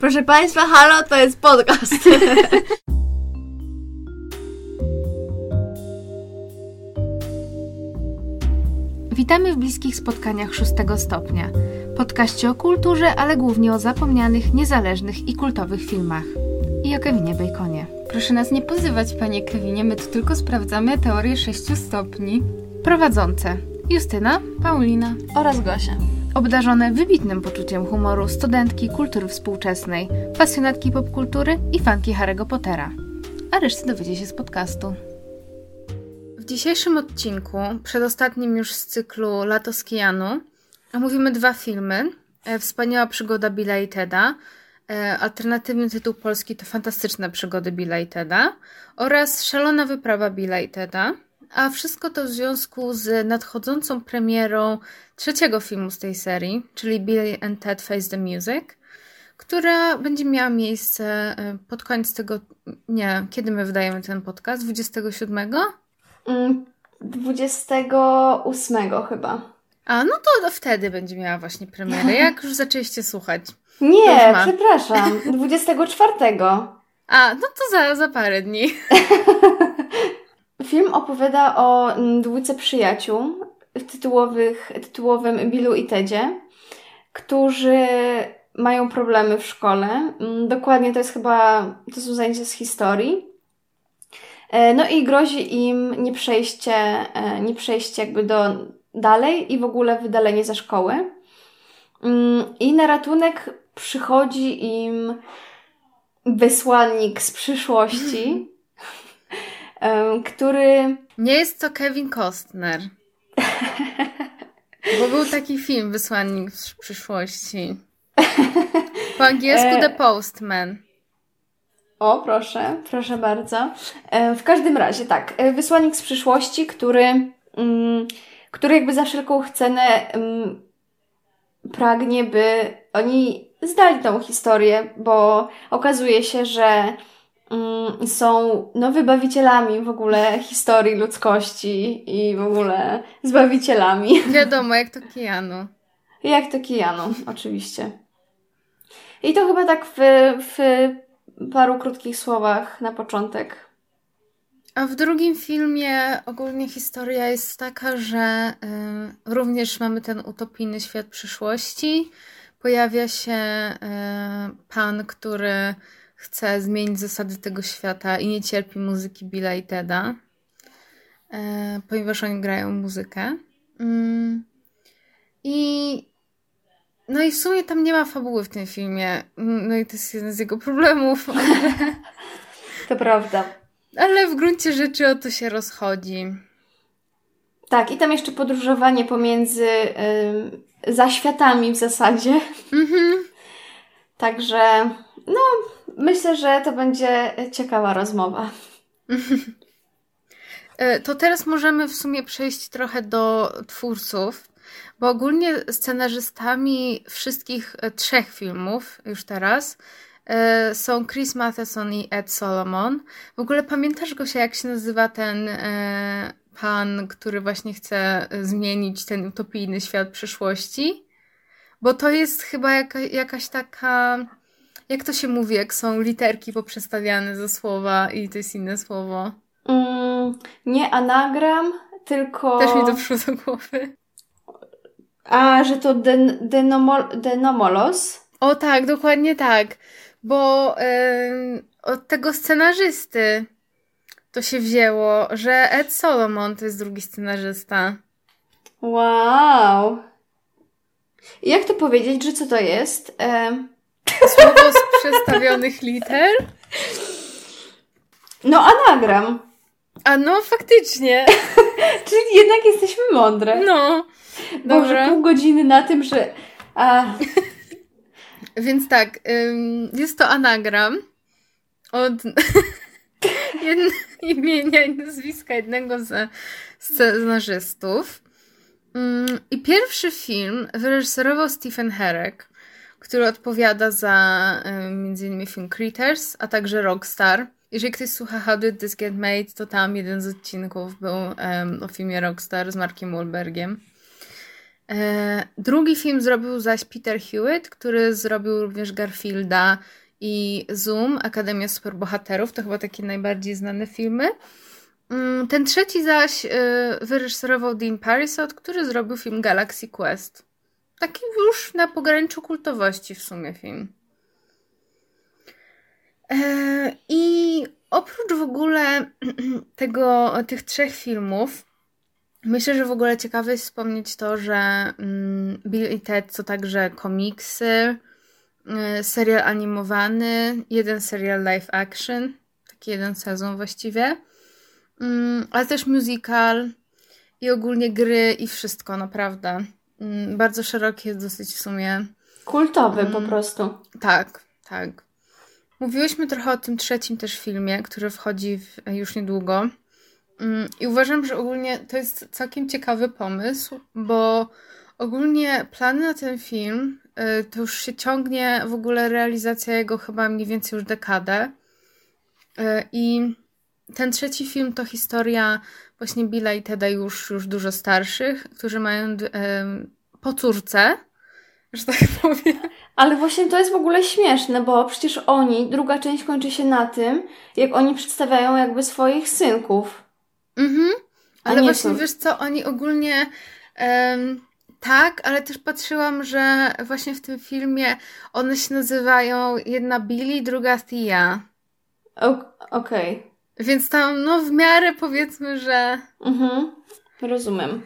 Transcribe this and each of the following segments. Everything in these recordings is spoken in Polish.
Proszę Państwa, halo, to jest podcast. Witamy w bliskich spotkaniach szóstego stopnia. Podkaście o kulturze, ale głównie o zapomnianych, niezależnych i kultowych filmach. I o Kevinie Baconie. Proszę nas nie pozywać, panie Kevinie, my tu tylko sprawdzamy teorię sześciu stopni. Prowadzące Justyna, Paulina oraz Gosia. Obdarzone wybitnym poczuciem humoru studentki kultury współczesnej, pasjonatki popkultury i fanki Harry'ego Pottera. A resztę dowiecie się z podcastu. W dzisiejszym odcinku, przedostatnim już z cyklu Lato z Kijanu, omówimy dwa filmy. E, Wspaniała przygoda Billa i Teda, e, alternatywny tytuł polski to Fantastyczne przygody Billa i Teda oraz Szalona wyprawa Billa i Teda. A wszystko to w związku z nadchodzącą premierą trzeciego filmu z tej serii, czyli Billy and Ted Face the Music, która będzie miała miejsce e, pod koniec tego. Nie, kiedy my wydajemy ten podcast? 27? Mm, 28 chyba. A, no to, wtedy będzie miała właśnie premierę, jak już zaczęliście słuchać. Nie, przepraszam, 24. A, no to za, za parę dni. Film opowiada o mm, dwójce przyjaciół tytułowych, tytułowym Billu i Tedzie, którzy mają problemy w szkole. Mm, Dokładnie to jest chyba, to są zajęcia z historii. E, No i grozi im nieprzejście, e, nieprzejście jakby do dalej i w ogóle wydalenie ze szkoły. Mm, I na ratunek przychodzi im wysłannik z przyszłości, który Nie jest to Kevin Costner. Bo był taki film, Wysłannik z przyszłości. Po angielsku E, The Postman. O, proszę, proszę bardzo. E, W każdym razie, tak, e, wysłannik z przyszłości, który, mm, który jakby za wszelką cenę mm, pragnie, by oni zdali tą historię, bo okazuje się, że są no, wybawicielami w ogóle historii ludzkości i w ogóle zbawicielami. Wiadomo, jak to Keanu. Jak to Kijanu, oczywiście. I to chyba tak w, w paru krótkich słowach na początek. A w drugim filmie ogólnie historia jest taka, że y, również mamy ten utopijny świat przyszłości. Pojawia się y, pan, który chce zmienić zasady tego świata i nie cierpi muzyki Billa i Teda, y, ponieważ oni grają muzykę. Mm. I no i w sumie tam nie ma fabuły w tym filmie. Mm, No i to jest jeden z jego problemów. To prawda. Ale w gruncie rzeczy o to się rozchodzi. Tak, i tam jeszcze podróżowanie pomiędzy zaświatami w zasadzie. Mhm. Także, no, myślę, że to będzie ciekawa rozmowa. E, To teraz możemy w sumie przejść trochę do twórców, bo ogólnie scenarzystami wszystkich e, trzech filmów już teraz e, są Chris Matheson i Ed Solomon. W ogóle pamiętasz Gosia, jak się nazywa ten pan, który właśnie chce zmienić ten utopijny świat przyszłości? Bo to jest chyba jaka, jakaś taka. Jak to się mówi, jak są literki poprzestawiane ze słowa i to jest inne słowo? Mm, nie anagram, tylko... Też mi to przyszło do głowy. A, że to den, denomol, denomolos? O tak, dokładnie tak. Bo em, od tego scenarzysty to się wzięło, że Ed Solomon to jest drugi scenarzysta. Wow! Jak to powiedzieć, że co to jest? Em, Słowo z przestawionych liter? no, anagram. A no, faktycznie. Czyli jednak jesteśmy mądre. No. Boże, Dobra. pół godziny na tym, że... A, Więc tak, ym, jest to anagram od imienia i nazwiska jednego ze scenarzystów. Ym, I pierwszy film wyreżyserował Stephen Herek, który odpowiada za między innymi film Critters, a także Rockstar. Jeżeli ktoś słucha How Did This Get Made, to tam jeden z odcinków był em, o filmie Rockstar z Markiem Wahlbergiem. E, drugi film zrobił zaś Peter Hewitt, który zrobił również Garfielda i Zoom, Akademia Superbohaterów. To chyba takie najbardziej znane filmy. Mm, ten trzeci zaś e, wyreżyserował Dean Parisot, który zrobił film Galaxy Quest. Taki już na pograniczu kultowości w sumie film. E, I oprócz w ogóle tego, tych trzech filmów, myślę, że w ogóle ciekawe jest wspomnieć to, że mm, Bill i Ted to także komiksy, e, serial animowany, jeden serial live action, taki jeden sezon właściwie, mm, ale też musical i ogólnie gry i wszystko, naprawdę. Mm, bardzo szeroki jest dosyć w sumie. Kultowy po prostu. Tak, tak. Mówiłyśmy trochę o tym trzecim też filmie, który wchodzi w, już niedługo. Mm, I uważam, że ogólnie to jest całkiem ciekawy pomysł, bo ogólnie plany na ten film y, to już się ciągnie w ogóle realizacja jego chyba mniej więcej już dekadę. Y, I ten trzeci film to historia właśnie Billa i Teda już, już dużo starszych, którzy mają po córce, że tak powiem. Ale właśnie to jest w ogóle śmieszne, bo przecież oni, druga część kończy się na tym, jak oni przedstawiają jakby swoich synków. Mhm. Ale właśnie wiesz co, oni ogólnie um, tak, ale też patrzyłam, że właśnie w tym filmie one się nazywają jedna Billy, druga Thea. Okej. Okay. Więc tam no w miarę powiedzmy, że... Mhm. Rozumiem.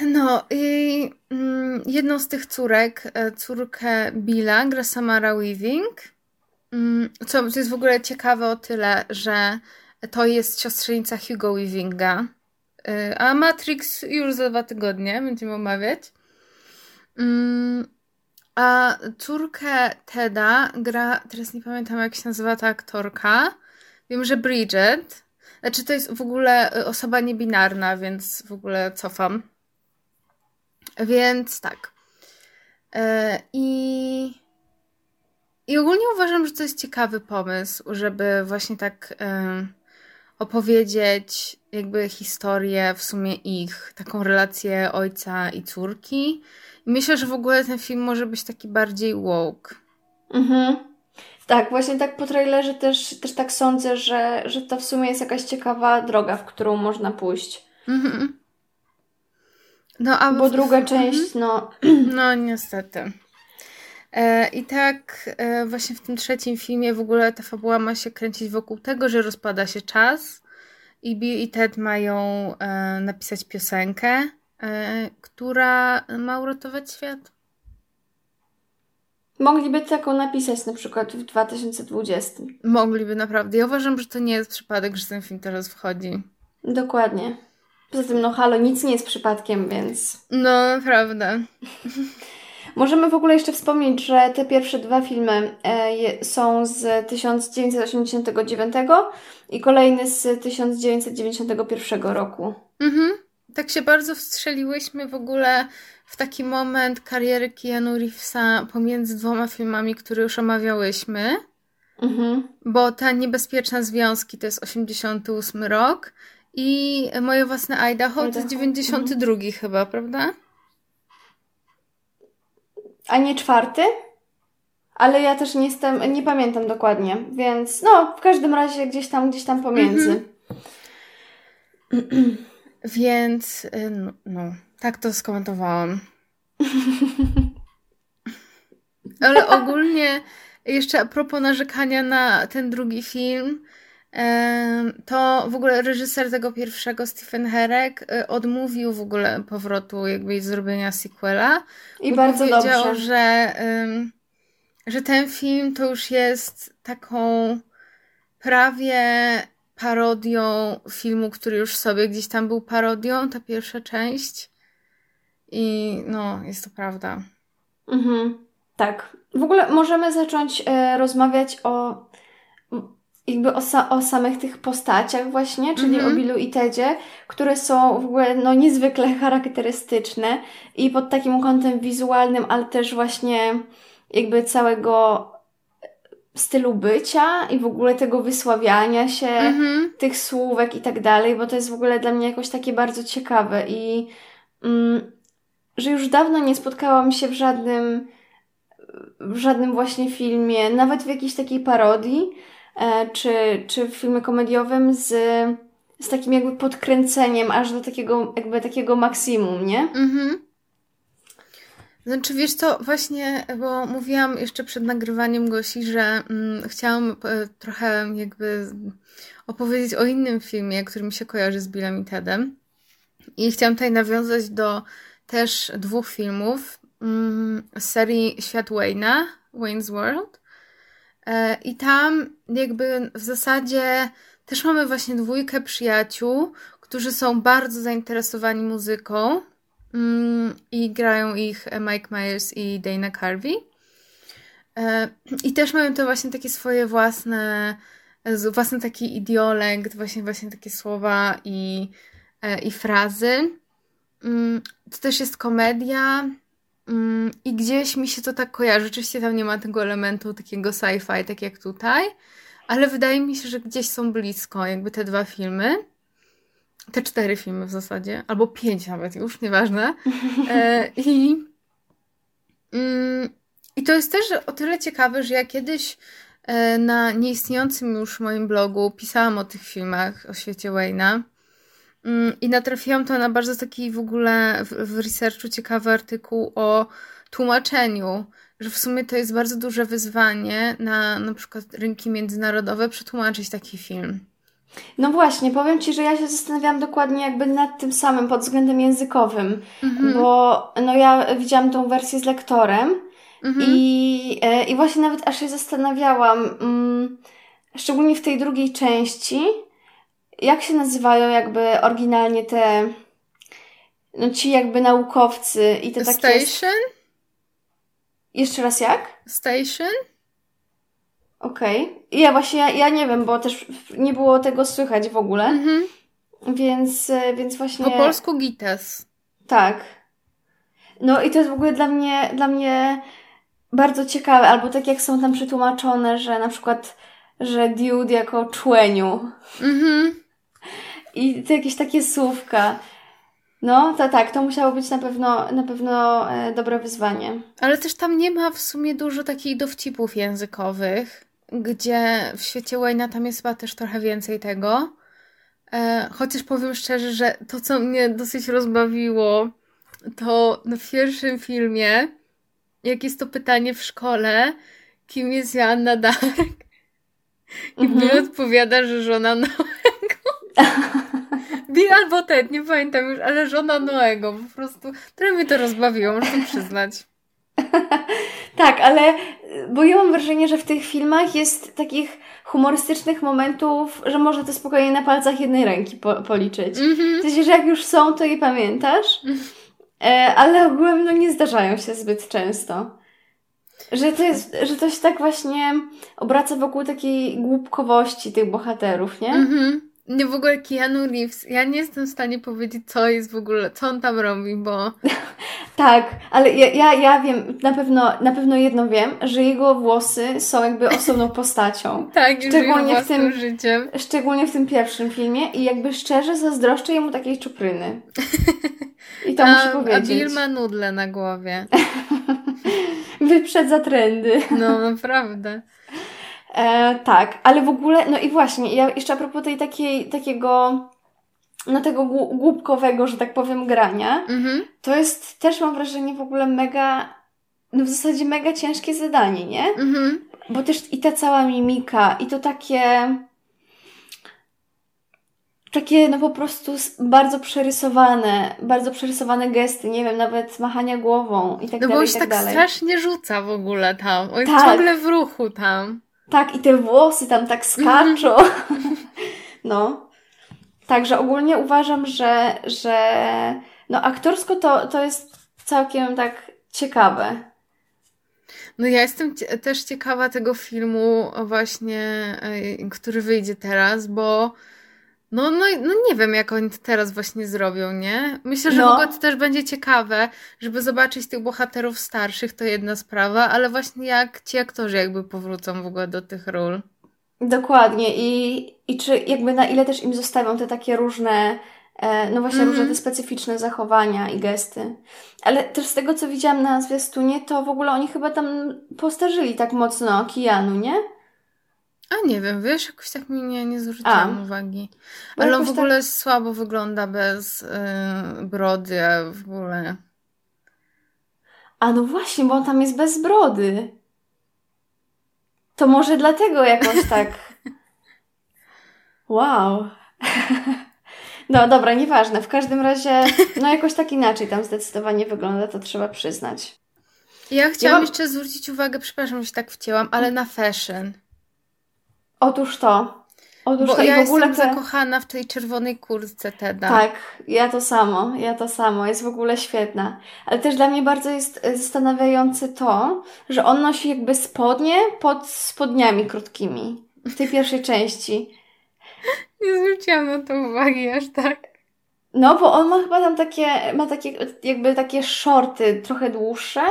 No i mm, jedną z tych córek, e, córkę Billa, gra Samara Weaving. Mm, co jest w ogóle ciekawe o tyle, że to jest siostrzenica Hugo Weavinga. E, a Matrix już za dwa tygodnie będziemy omawiać. Mm, a córkę Teda gra, teraz nie pamiętam jak się nazywa ta aktorka. Wiem, że Bridget. Znaczy to jest w ogóle osoba niebinarna, więc w ogóle cofam. Więc tak. E, I, I ogólnie uważam, że to jest ciekawy pomysł, żeby właśnie tak e, opowiedzieć jakby historię w sumie ich, taką relację ojca i córki. I myślę, że w ogóle ten film może być taki bardziej woke. Mhm. Tak, właśnie tak po trailerze też, też tak sądzę, że, że to w sumie jest jakaś ciekawa droga, w którą można pójść. Mhm. No, a Bo druga część, no. No, niestety. E, I tak e, właśnie w tym trzecim filmie w ogóle ta fabuła ma się kręcić wokół tego, że rozpada się czas i Bill i Ted mają e, napisać piosenkę, e, która ma uratować świat. Mogliby taką napisać na przykład w 2020. Mogliby naprawdę. Ja uważam, że to nie jest przypadek, że ten film teraz wchodzi. Dokładnie. Poza tym, no halo, nic nie jest przypadkiem, więc... No, naprawdę. Możemy w ogóle jeszcze wspomnieć, że te pierwsze dwa filmy e, są z 1989 i kolejny z 1991 roku. Mhm. Tak się bardzo wstrzeliłyśmy w ogóle w taki moment kariery Keanu Reevesa pomiędzy dwoma filmami, które już omawiałyśmy. Mhm. Bo te niebezpieczne związki to jest 88 rok i moje własne Idaho, Idaho. to jest 92 mhm. chyba, prawda? A nie czwarty? Ale ja też nie jestem, nie pamiętam dokładnie, więc no, w każdym razie gdzieś tam, gdzieś tam pomiędzy. Mhm. więc y, no, no, tak to skomentowałam. Ale ogólnie jeszcze a propos narzekania na ten drugi film, to w ogóle reżyser tego pierwszego, Stephen Herek, y, odmówił w ogóle powrotu jakby zrobienia sequela. I bardzo powiedział, dobrze. Że, że ten film to już jest taką prawie parodią filmu, który już sobie gdzieś tam był parodią, ta pierwsza część. I no, jest to prawda. Mhm, tak. W ogóle możemy zacząć e, rozmawiać o jakby o, sa o samych tych postaciach właśnie, czyli mm -hmm. o Billu i Tedzie, które są w ogóle no, niezwykle charakterystyczne i pod takim kątem wizualnym, ale też właśnie jakby całego stylu bycia i w ogóle tego wysławiania się, mm -hmm. tych słówek i tak dalej, bo to jest w ogóle dla mnie jakoś takie bardzo ciekawe i mm, że już dawno nie spotkałam się w żadnym, w żadnym właśnie filmie, nawet w jakiejś takiej parodii, e, czy, czy w filmie komediowym z, z takim jakby podkręceniem aż do takiego, jakby takiego maksimum, nie? Mhm. Znaczy, wiesz co, właśnie, bo mówiłam jeszcze przed nagrywaniem Gosi, że mm, chciałam e, trochę jakby opowiedzieć o innym filmie, który mi się kojarzy z Billem i Tedem. I chciałam tutaj nawiązać do też dwóch filmów mm, z serii Świat Wayne'a, Wayne's World. E, I tam jakby w zasadzie też mamy właśnie dwójkę przyjaciół, którzy są bardzo zainteresowani muzyką mm, i grają ich Mike Myers i Dana Carvey. E, I też mają to właśnie takie swoje własne, własny taki idiolekt, właśnie, właśnie takie słowa i, e, i frazy. Mm, to też jest komedia mm, i gdzieś mi się to tak kojarzy. Oczywiście tam nie ma tego elementu takiego sci-fi, tak jak tutaj, ale wydaje mi się, że gdzieś są blisko jakby te dwa filmy. Te cztery filmy w zasadzie, albo pięć nawet już, nieważne. E, I, mm, I to jest też o tyle ciekawe, że ja kiedyś e, na nieistniejącym już moim blogu pisałam o tych filmach, o świecie Wayne'a. Mm, I natrafiłam to na bardzo taki w ogóle w, w researchu ciekawy artykuł o tłumaczeniu, że w sumie to jest bardzo duże wyzwanie na na przykład rynki międzynarodowe przetłumaczyć taki film. No właśnie, powiem Ci, że ja się zastanawiałam dokładnie jakby nad tym samym pod względem językowym, mhm. bo no ja widziałam tą wersję z lektorem mhm. i, e, i właśnie nawet aż się zastanawiałam, mm, szczególnie w tej drugiej części, jak się nazywają jakby oryginalnie te no ci jakby naukowcy i te takie... Station? Jeszcze raz jak? Station? Okej. Okay. Ja właśnie, ja, ja nie wiem, bo też nie było tego słychać w ogóle. Mhm. Więc, więc właśnie... Po polsku Gites. Tak. No i to jest w ogóle dla mnie, dla mnie bardzo ciekawe, albo tak jak są tam przetłumaczone, że na przykład, że dude jako człeniu. Mhm. I to jakieś takie słówka. No, to tak, to musiało być na pewno, na pewno e, dobre wyzwanie. Ale też tam nie ma w sumie dużo takich dowcipów językowych, gdzie w świecie Wayne'a tam jest chyba też trochę więcej tego. E, chociaż powiem szczerze, że to, co mnie dosyć rozbawiło, to na pierwszym filmie, jak jest to pytanie w szkole, kim jest Joanna Dark? I mhm. odpowiada, że żona Noego. Bill albo Ted, nie pamiętam już, ale żona Noego. Po prostu, trochę mnie to rozbawiło, muszę przyznać. tak, ale bo ja mam wrażenie, że w tych filmach jest takich humorystycznych momentów, że można to spokojnie na palcach jednej ręki po, policzyć. Mm -hmm. W sensie, że jak już są, to je pamiętasz, e, ale ogółem no, nie zdarzają się zbyt często. Że to, jest, że to się tak właśnie obraca wokół takiej głupkowości tych bohaterów, nie? Mhm. Nie, w ogóle Keanu Reeves. Ja nie jestem w stanie powiedzieć, co jest w ogóle, co on tam robi, bo... tak, ale ja, ja, ja wiem, na pewno, na pewno jedno wiem, że jego włosy są jakby osobną postacią. tak, szczególnie w tym życiem. Szczególnie w tym pierwszym filmie i jakby szczerze zazdroszczę jemu takiej czupryny. I to a, muszę powiedzieć. A Bill ma nudle na głowie. Wyprzedza trendy. No, naprawdę. E, tak, ale w ogóle, no i właśnie, ja jeszcze a propos tej takiej, takiego, no tego głupkowego, że tak powiem, grania, mhm. to jest też mam wrażenie w ogóle mega, no w zasadzie mega ciężkie zadanie, nie? Mhm. Bo też i ta cała mimika, i to takie, takie no po prostu bardzo przerysowane, bardzo przerysowane gesty, nie wiem, nawet machania głową i tak no dalej. No bo już tak, tak strasznie rzuca w ogóle tam, on jest tak. ciągle w ruchu tam. Tak, i te włosy tam tak skaczą. no. Także ogólnie uważam, że, że no aktorsko to, to jest całkiem tak ciekawe. No ja jestem też ciekawa tego filmu właśnie, który wyjdzie teraz, bo no, no, no nie wiem, jak oni to teraz właśnie zrobią, nie? Myślę, że no. w ogóle to też będzie ciekawe, żeby zobaczyć tych bohaterów starszych, to jedna sprawa, ale właśnie jak ci aktorzy jakby powrócą w ogóle do tych ról. Dokładnie i, i czy jakby na ile też im zostawią te takie różne E, no właśnie mm -hmm. różne te specyficzne zachowania i gesty. Ale też z tego, co widziałam na zwiastunie, to w ogóle oni chyba tam postarzyli tak mocno Kijanu, nie? A nie wiem, wiesz, jakoś tak mi nie, nie zwróciłam A. uwagi. Ale on w ogóle tak... słabo wygląda bez yy, brody, a w ogóle... A no właśnie, bo on tam jest bez brody. To może dlatego jakoś tak... Wow. No dobra, nieważne. W każdym razie, no jakoś tak inaczej tam zdecydowanie wygląda, to trzeba przyznać. Ja chciałam ja mam... jeszcze zwrócić uwagę, przepraszam, że się tak wcięłam, ale na fashion. Otóż to. Otóż Bo to ja w ogóle jestem te... zakochana w tej czerwonej kurtce Teda. Tak, ja to samo, ja to samo. Jest w ogóle świetna. Ale też dla mnie bardzo jest zastanawiające to, że on nosi jakby spodnie pod spodniami krótkimi. W tej pierwszej części. Nie zwróciłam na to uwagi aż tak. No, bo on ma chyba tam takie, ma takie, jakby takie shorty trochę dłuższe,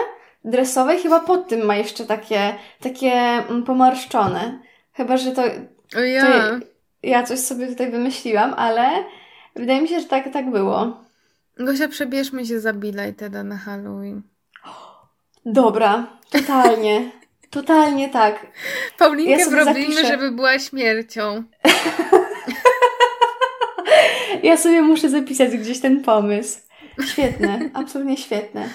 dresowe i chyba pod tym ma jeszcze takie, takie mm, pomarszczone. Chyba, że to, o ja. to ja coś sobie tutaj wymyśliłam, ale wydaje mi się, że tak, tak było. Gosia, przebierzmy się za Billa i Teda na Halloween. Dobra, totalnie. Totalnie tak. Paulinkę ja wrobimy, żeby była śmiercią. ja sobie muszę zapisać gdzieś ten pomysł. Świetne, absolutnie świetne.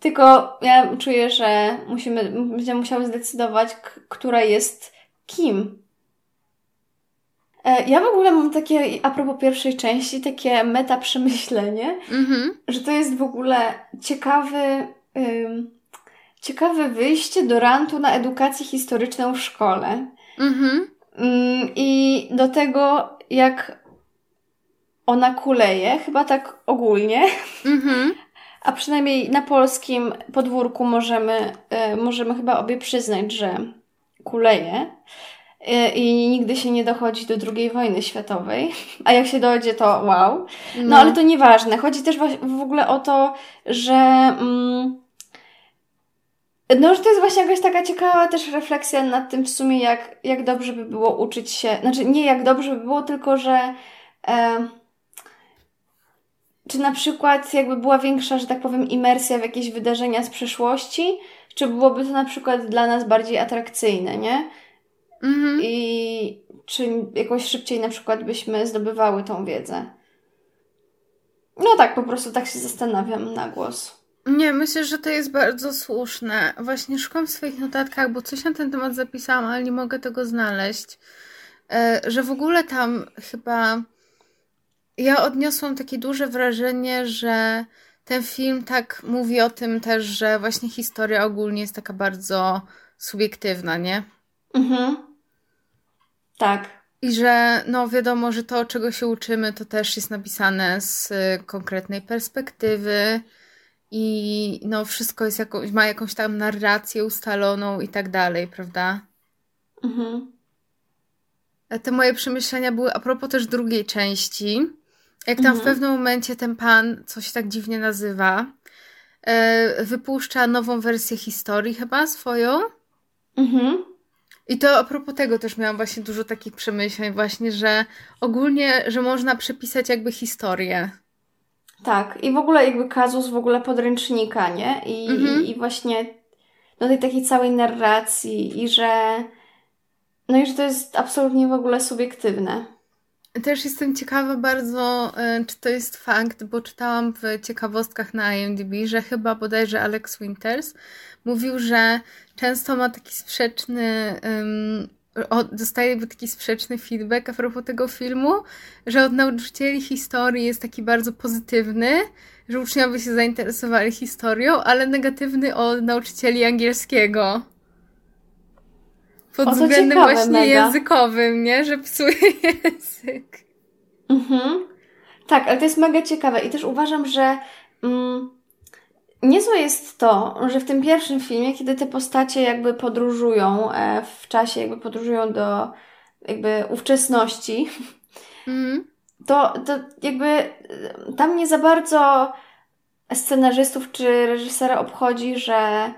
Tylko ja czuję, że musimy, będziemy musiały zdecydować, która jest kim. E, ja w ogóle mam takie, a propos pierwszej części, takie meta przemyślenie, mm-hmm. że to jest w ogóle ciekawy, um, ciekawe wyjście do rantu na edukację historyczną w szkole. Mm-hmm. I do tego, jak ona kuleje, chyba tak ogólnie. Mm-hmm a przynajmniej na polskim podwórku możemy, e, możemy chyba obie przyznać, że kuleje e, i nigdy się nie dochodzi do II wojny światowej. A jak się dojdzie, to wow. No, no. ale to nieważne. Chodzi też w ogóle o to, że. Mm, no, że to jest właśnie jakaś taka ciekawa też refleksja nad tym w sumie, jak, jak dobrze by było uczyć się. Znaczy, nie jak dobrze by było, tylko że. E, czy na przykład jakby była większa, że tak powiem, imersja w jakieś wydarzenia z przeszłości, czy byłoby to na przykład dla nas bardziej atrakcyjne, nie? Mhm. I czy jakoś szybciej na przykład byśmy zdobywały tą wiedzę? No tak, po prostu tak się zastanawiam na głos. Nie, myślę, że to jest bardzo słuszne. Właśnie szukam w swoich notatkach, bo coś na ten temat zapisałam, ale nie mogę tego znaleźć. E, że w ogóle tam chyba ja odniosłam takie duże wrażenie, że ten film tak mówi o tym też, że właśnie historia ogólnie jest taka bardzo subiektywna, nie? Mhm. Tak. I że no wiadomo, że to, czego się uczymy, to też jest napisane z konkretnej perspektywy i no wszystko jest jakąś, ma jakąś tam narrację ustaloną i tak dalej, prawda? Mhm. Te moje przemyślenia były a propos też drugiej części, jak tam mhm. w pewnym momencie ten pan, co się tak dziwnie nazywa, e, wypuszcza nową wersję historii chyba swoją. Mhm. I to a propos tego też miałam właśnie dużo takich przemyśleń właśnie, że ogólnie, że można przepisać jakby historię. Tak, i w ogóle jakby kazus w ogóle podręcznika, nie? I, mhm. i, i właśnie do tej takiej całej narracji i że no i że to jest absolutnie w ogóle subiektywne. Też jestem ciekawa bardzo, e, czy to jest fakt, bo czytałam w ciekawostkach na IMDb, że chyba bodajże Alex Winters mówił, że często ma taki sprzeczny, um, dostaje taki sprzeczny feedback a propos tego filmu, że od nauczycieli historii jest taki bardzo pozytywny, że uczniowie się zainteresowali historią, ale negatywny od nauczycieli angielskiego. Pod względem ciekawe, właśnie mega. językowym, nie? Że psuje język. Mhm. Tak, ale to jest mega ciekawe i też uważam, że mm, niezłe jest to, że w tym pierwszym filmie, kiedy te postacie jakby podróżują e, w czasie, jakby podróżują do jakby ówczesności, mhm. to, to jakby e, tam nie za bardzo scenarzystów czy reżysera obchodzi, że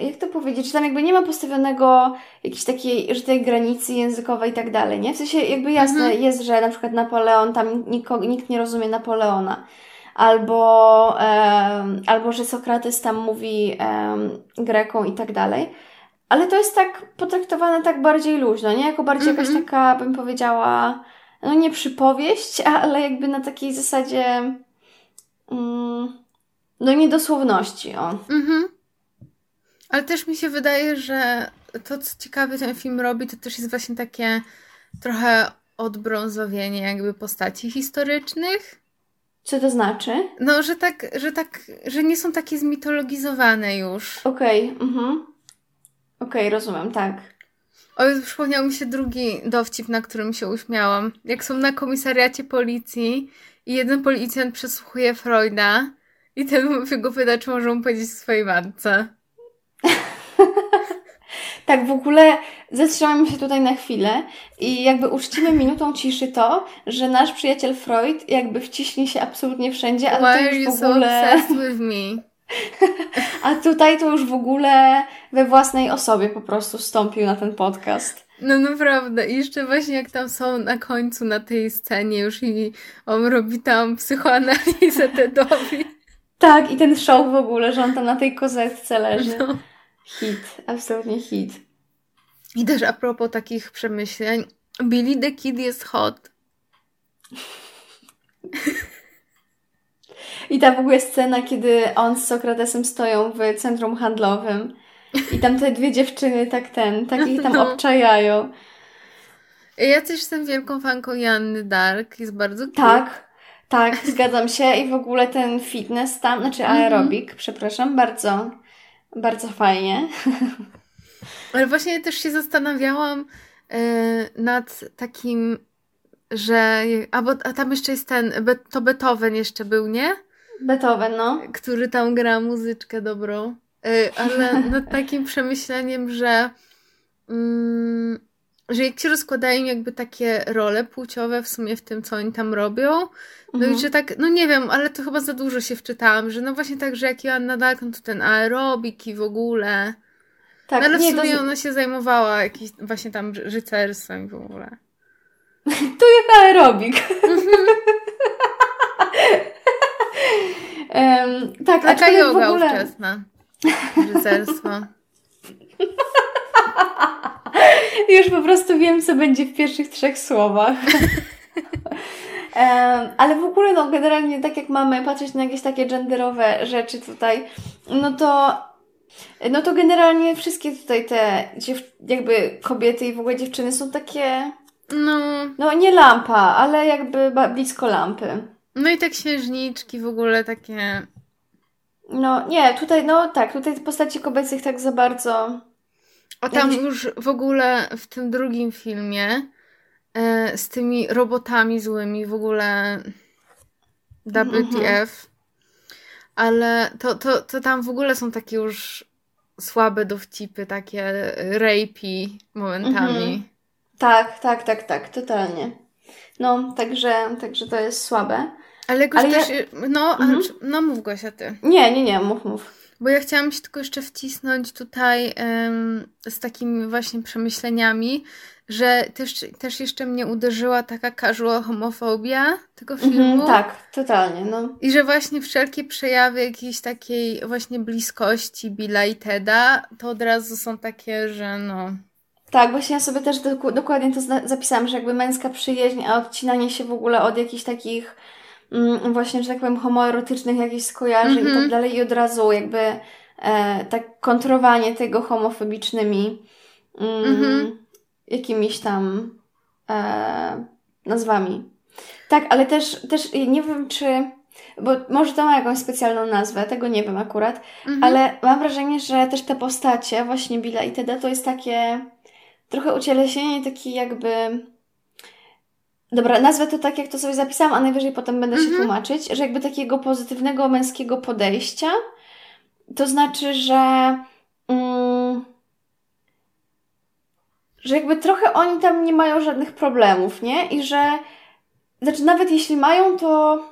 jak to powiedzieć, że tam jakby nie ma postawionego jakiejś takiej, że tej granicy językowej i tak dalej, nie? W sensie jakby jasne mhm. jest, że na przykład Napoleon, tam nikogo, nikt nie rozumie Napoleona. Albo, albo że Sokrates tam mówi Greką i tak dalej. Ale to jest tak potraktowane tak bardziej luźno, nie? Jako bardziej jakaś mhm. taka, bym powiedziała, no nie przypowieść, ale jakby na takiej zasadzie mm, no niedosłowności, o. Mhm. Ale też mi się wydaje, że to, co ciekawy ten film robi, to też jest właśnie takie trochę odbrązowienie jakby postaci historycznych. Co to znaczy? No, że tak, że tak, że nie są takie zmitologizowane już. Okej, okay, mhm. Okej, okay, rozumiem, tak. O, przypomniał mi się drugi dowcip, na którym się uśmiałam. Jak są na komisariacie policji i jeden policjant przesłuchuje Freuda i ten go pyta, czy może mu powiedzieć swojej matce. Tak, w ogóle zatrzymamy się tutaj na chwilę i jakby uczcimy minutą ciszy to, że nasz przyjaciel Freud jakby wciśnie się absolutnie wszędzie, ale Why to już w ogóle... So with me? A tutaj to już w ogóle we własnej osobie po prostu wstąpił na ten podcast. No naprawdę. I jeszcze właśnie jak tam są na końcu na tej scenie już i on robi tam psychoanalizę Tedowi. Tak, i ten show w ogóle, że on tam na tej kozetce leży. No. Hit, absolutnie hit. I też a propos takich przemyśleń, Billy the Kid jest hot. I ta w ogóle scena, kiedy on z Sokratesem stoją w centrum handlowym i tam te dwie dziewczyny tak ten, tak ich tam no. obczajają. Ja też jestem wielką fanką Janny Dark, jest bardzo cool. Tak, tak, zgadzam się i w ogóle ten fitness tam, znaczy mhm. aerobik, mm -hmm. przepraszam, bardzo, bardzo fajnie. Ale właśnie też się zastanawiałam yy, nad takim, że. A, bo, a tam jeszcze jest ten. To Beethoven jeszcze był, nie? Beethoven, no. Który tam gra muzyczkę dobrą. Yy, ale nad takim przemyśleniem, że. Yy, że jak się rozkładają jakby takie role płciowe w sumie w tym, co oni tam robią, no mhm. i że tak, no nie wiem, ale to chyba za dużo się wczytałam, że no właśnie tak, że jak Joanna Dalton, to ten aerobik i w ogóle. Tak, no ale w nie, sumie to... ona się zajmowała jakimś właśnie tam rycerstwem w ogóle. tu jest aerobik. um, tak, Taka yoga w ogóle... ówczesna. Rycerstwo. Już po prostu wiem, co będzie w pierwszych trzech słowach. ale w ogóle, no, generalnie, tak jak mamy patrzeć na jakieś takie genderowe rzeczy tutaj, no to no to generalnie wszystkie tutaj te jakby kobiety i w ogóle dziewczyny są takie. No. No nie lampa, ale jakby blisko lampy. No i te księżniczki w ogóle takie. No nie, tutaj, no tak, tutaj postaci kobiecych tak za bardzo. A tam ja już w ogóle w tym drugim filmie e, z tymi robotami złymi w ogóle WTF. Mhm. Ale to, to, to tam w ogóle są takie już słabe dowcipy, takie rapey momentami. Mhm. Tak, tak, tak, tak, totalnie. No, także, także to jest słabe. Ale jakoś Ale też, ja... no, mhm. no mów Gosia ty. Nie, nie, nie, mów, mów. Bo ja chciałam się tylko jeszcze wcisnąć tutaj z takimi właśnie przemyśleniami, że też, też jeszcze mnie uderzyła taka casual homofobia tego mhm, filmu. Tak, totalnie. No. I że właśnie wszelkie przejawy jakiejś takiej właśnie bliskości Billa i Teda, to od razu są takie, że no... Tak, właśnie ja sobie też do, dokładnie to zapisałam, że jakby męska przyjaźń, a odcinanie się w ogóle od jakichś takich mm, właśnie, że tak powiem, homoerotycznych jakichś skojarzeń mm -hmm. i tak mhm. dalej i od razu jakby e, tak kontrowanie tego homofobicznymi mm, mm -hmm. jakimiś tam e, nazwami. Tak, ale też, też nie wiem, czy bo może to ma jakąś specjalną nazwę, tego nie wiem akurat, mhm. ale mam wrażenie, że też te postacie, właśnie Billa i Teda, to jest takie trochę ucieleśnienie taki jakby Dobra, nazwę to tak, jak to sobie zapisałam, a najwyżej potem będę mhm. się tłumaczyć, że jakby takiego pozytywnego męskiego podejścia, to znaczy, że mm, że jakby trochę oni tam nie mają żadnych problemów, nie? I że znaczy nawet jeśli mają, to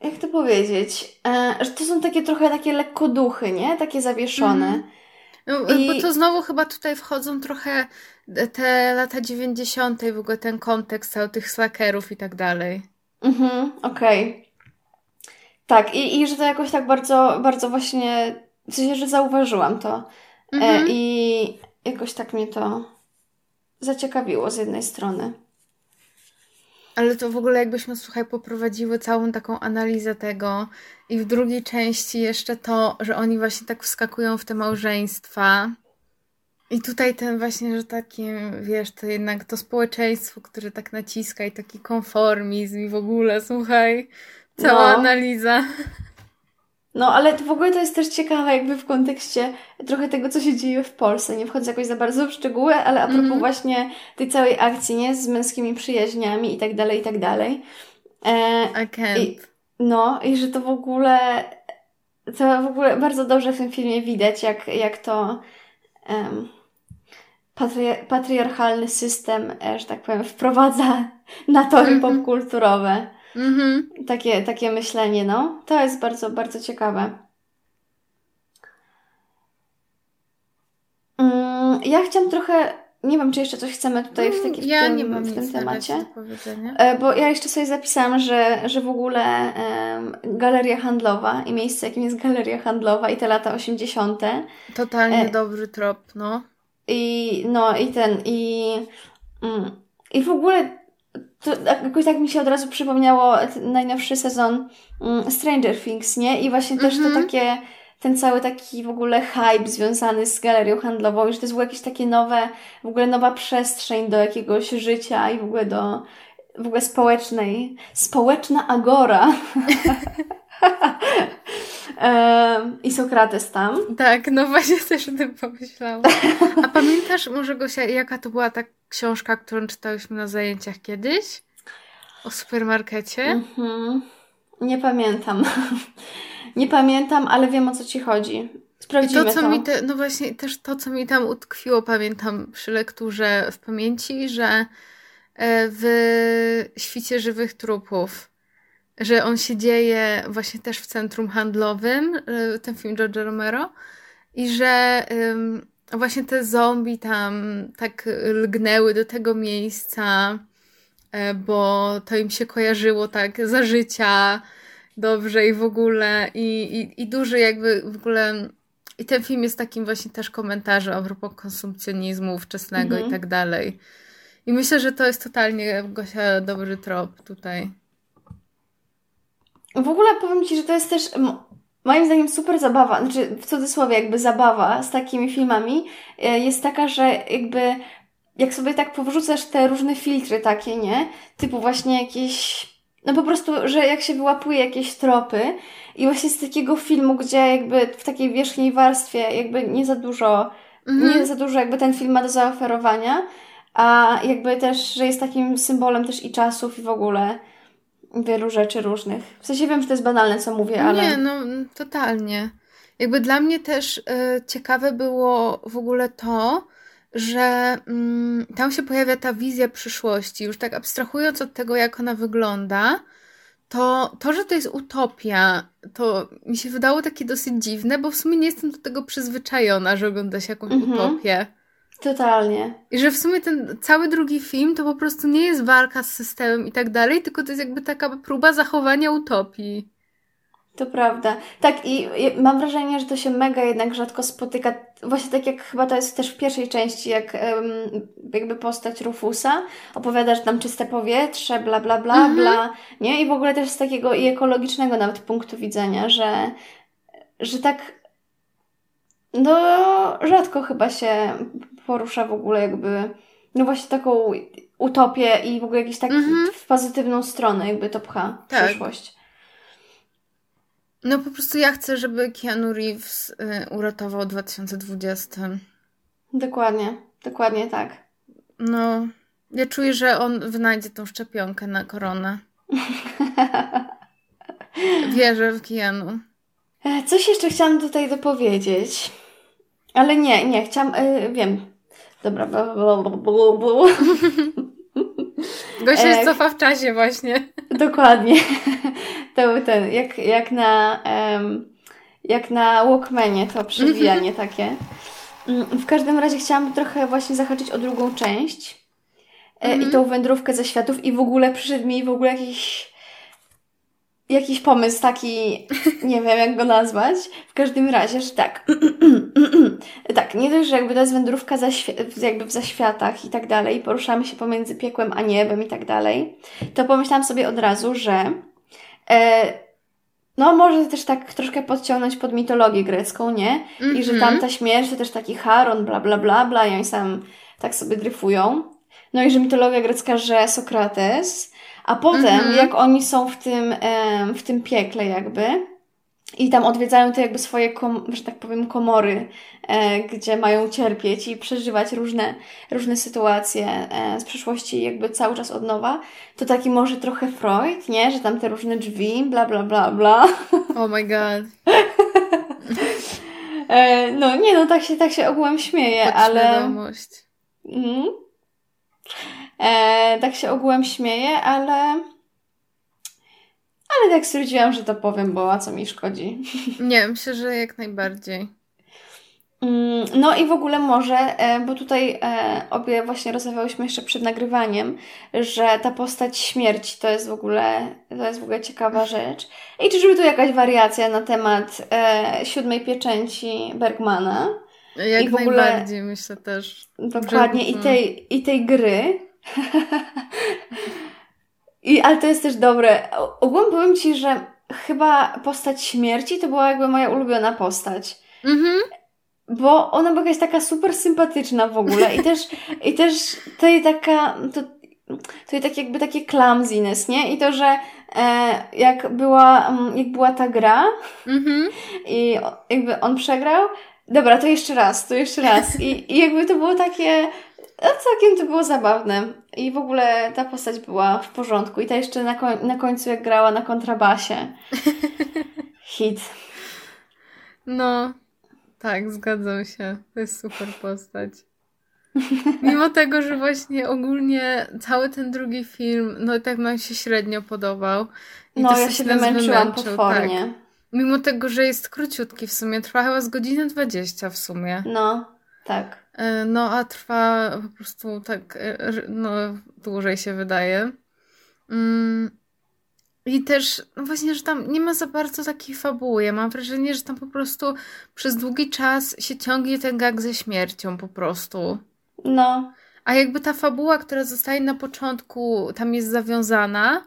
jak to powiedzieć, e, że to są takie trochę takie lekko duchy, nie? Takie zawieszone. Mhm. No, I... Bo to znowu chyba tutaj wchodzą trochę te lata 90. w ogóle ten kontekst cały tych slackerów i tak dalej. Mhm, okej. Okay. Tak, i, i że to jakoś tak bardzo, bardzo właśnie, w sensie, że zauważyłam to. E, mhm. E, I jakoś tak mnie to zaciekawiło z jednej strony. Ale to w ogóle jakbyśmy, słuchaj, poprowadziły całą taką analizę tego i w drugiej części jeszcze to, że oni właśnie tak wskakują w te małżeństwa. I tutaj ten właśnie, że takie, wiesz, to jednak to społeczeństwo, które tak naciska i taki konformizm i w ogóle, słuchaj, cała no. analiza. No, ale w ogóle to jest też ciekawe, jakby w kontekście trochę tego, co się dzieje w Polsce. Nie wchodzę jakoś za bardzo w szczegóły, ale a propos mm właśnie tej całej akcji, nie? Z męskimi przyjaźniami i tak dalej, i tak dalej. E, I can't. I, no, i że to w ogóle, to w ogóle bardzo dobrze w tym filmie widać, jak, jak to um, patri patriarchalny system, e, że tak powiem, wprowadza na tory mm -hmm. popkulturowe. Mhm. Takie, takie myślenie, no. To jest bardzo, bardzo ciekawe. Mm, ja chciałam trochę, nie wiem, czy jeszcze coś chcemy tutaj w, taki, w ja tym, nie mam w tym temacie. E, bo ja jeszcze sobie zapisałam, że, że w ogóle um, galeria handlowa i miejsce, jakim jest galeria handlowa i te lata 80. Totalnie e, dobry trop, no. I no, i ten, i, mm, i w ogóle to jakoś tak mi się od razu przypomniało najnowszy sezon mm, Stranger Things, nie? I właśnie też to mhm. takie, ten cały taki w ogóle hype związany z galerią handlową, że to jest w jakieś takie nowe, w ogóle nowa przestrzeń do jakiegoś życia i w ogóle do w ogóle społecznej, społeczna agora. I Sokrates tam. Tak, no właśnie też o tym pomyślałam. A pamiętasz może Gosia, jaka to była ta książka, którą czytałyśmy na zajęciach kiedyś? O supermarkecie? Mhm. Nie pamiętam. Nie pamiętam, ale wiem o co ci chodzi. Sprawdzimy I to, co to. mi te, no właśnie też to, co mi tam utkwiło, pamiętam przy lekturze w pamięci, że e, w świcie żywych trupów że on się dzieje właśnie też w centrum handlowym, y, ten film George Romero, i że właśnie te zombie tam tak lgnęły do tego miejsca, e, bo to im się kojarzyło tak za życia dobrze i w ogóle, i, i, i duży jakby w ogóle. I ten film jest takim właśnie też komentarzem a propos konsumpcjonizmu wczesnego mhm. i tak dalej. I myślę, że to jest totalnie Gosia dobry trop tutaj. W ogóle powiem Ci, że to jest też moim zdaniem super zabawa, znaczy w cudzysłowie jakby zabawa z takimi filmami e, jest taka, że jakby jak sobie tak powrzucasz te różne filtry takie, nie? Typu właśnie jakieś no po prostu, że jak się wyłapuje jakieś tropy i właśnie z takiego filmu, gdzie jakby w takiej wierzchniej warstwie jakby nie za dużo, mhm. nie za dużo jakby ten film ma do zaoferowania, a jakby też, że jest takim symbolem też i czasów i w ogóle wielu rzeczy różnych. W sensie wiem, że to jest banalne, co mówię, ale... Nie, no totalnie. Jakby dla mnie też y, ciekawe było w ogóle to, że mm, tam się pojawia ta wizja przyszłości. Już tak abstrahując od tego, jak ona wygląda, to to, że to jest utopia, to mi się wydało takie dosyć dziwne, bo w sumie nie jestem do tego przyzwyczajona, że ogląda się jakąś mhm. utopię. Totalnie. I że w sumie ten cały drugi film to po prostu nie jest walka z systemem i tak dalej, tylko to jest jakby taka próba zachowania utopii. To prawda. Tak, i mam wrażenie, że to się mega jednak rzadko spotyka. Właśnie tak jak chyba to jest też w pierwszej części, jak jakby postać Rufusa opowiada, że tam czyste powietrze, bla, bla, bla, mhm. bla, nie? I w ogóle też z takiego i ekologicznego nawet punktu widzenia, że, że tak no rzadko chyba się porusza w ogóle jakby, no właśnie taką utopię i w ogóle jakiś tak mm-hmm. w pozytywną stronę jakby to pcha tak. przyszłość. No po prostu ja chcę, żeby Keanu Reeves y, uratował 2020. Dokładnie, dokładnie tak. No, ja czuję, że on wynajdzie tą szczepionkę na koronę. Wierzę w Keanu. E, coś jeszcze chciałam tutaj dopowiedzieć. Ale nie, nie, chciałam, y, wiem. Dobra. Gosia się cofa w czasie właśnie. Dokładnie. To był ten, jak, jak na um, jak na Walkmanie to przewijanie takie. Mm, w każdym razie chciałam trochę właśnie zahaczyć o drugą część -hmm. i tą wędrówkę ze światów i w ogóle przyszedł mi w ogóle jakiś jakiś pomysł taki, nie wiem jak go nazwać. W każdym razie, że tak. tak, nie dość, że jakby to jest wędrówka za jakby w zaświatach i tak dalej, poruszamy się pomiędzy piekłem a niebem i tak dalej, to pomyślałam sobie od razu, że e, no może też tak troszkę podciągnąć pod mitologię grecką, nie? I że tam mhm. ta śmierć to też taki Charon, bla bla bla bla, i oni sam tak sobie dryfują. No i że mitologia grecka, że Sokrates, a potem, mhm. jak oni są w tym, w tym piekle jakby i tam odwiedzają te jakby swoje, kom, że tak powiem, komory, e, gdzie mają cierpieć i przeżywać różne, różne sytuacje e, z przeszłości jakby cały czas od nowa, to taki może trochę Freud, nie? Że tam te różne drzwi, bla, bla, bla, bla. Oh my god. e, no nie, no tak się, tak się ogółem śmieję, ale... Mhm. E, tak się ogółem śmieję, ale. Ale tak stwierdziłam, że to powiem, bo a co mi szkodzi. Nie, myślę, że jak najbardziej. Mm, no i w ogóle może, e, bo tutaj e, obie właśnie rozmawiałyśmy jeszcze przed nagrywaniem, że ta postać śmierci to jest w ogóle, to jest w ogóle ciekawa rzecz. I czyżby tu jakaś wariacja na temat e, siódmej pieczęci Bergmana? Jak I w ogóle, najbardziej, myślę też. Dokładnie, i tej, i tej gry, I, ale to jest też dobre. Ogólnie powiem Ci, że chyba postać śmierci to była jakby moja ulubiona postać. Mhm. Bo ona była jakaś taka super sympatyczna w ogóle i też, i też to jej taka, to, to jej tak jakby takie clumsiness, nie? I to, że e, jak była, mm, jak była ta gra mhm. i jakby on przegrał, dobra, to jeszcze raz, to jeszcze raz. I, i jakby to było takie, no, całkiem to było zabawne. I w ogóle ta postać była w porządku. I ta jeszcze na, koń na końcu, jak grała na kontrabasie. Hit. No, tak, zgadzam się. To jest super postać. Mimo tego, że właśnie ogólnie cały ten drugi film, no tak nam się średnio podobał. I no, ja się wymęczyłam potwornie. Tak. Mimo tego, że jest króciutki w sumie, trwa chyba z godziny 20 w sumie. No, tak. E, no, a trwa po prostu tak, e, no, dłużej się wydaje. Mm, I też, no właśnie, że tam nie ma za bardzo takiej fabuły. Ja mam wrażenie, że tam po prostu przez długi czas się ciągnie ten gag ze śmiercią po prostu. No. A jakby ta fabuła, która zostaje na początku, tam jest zawiązana,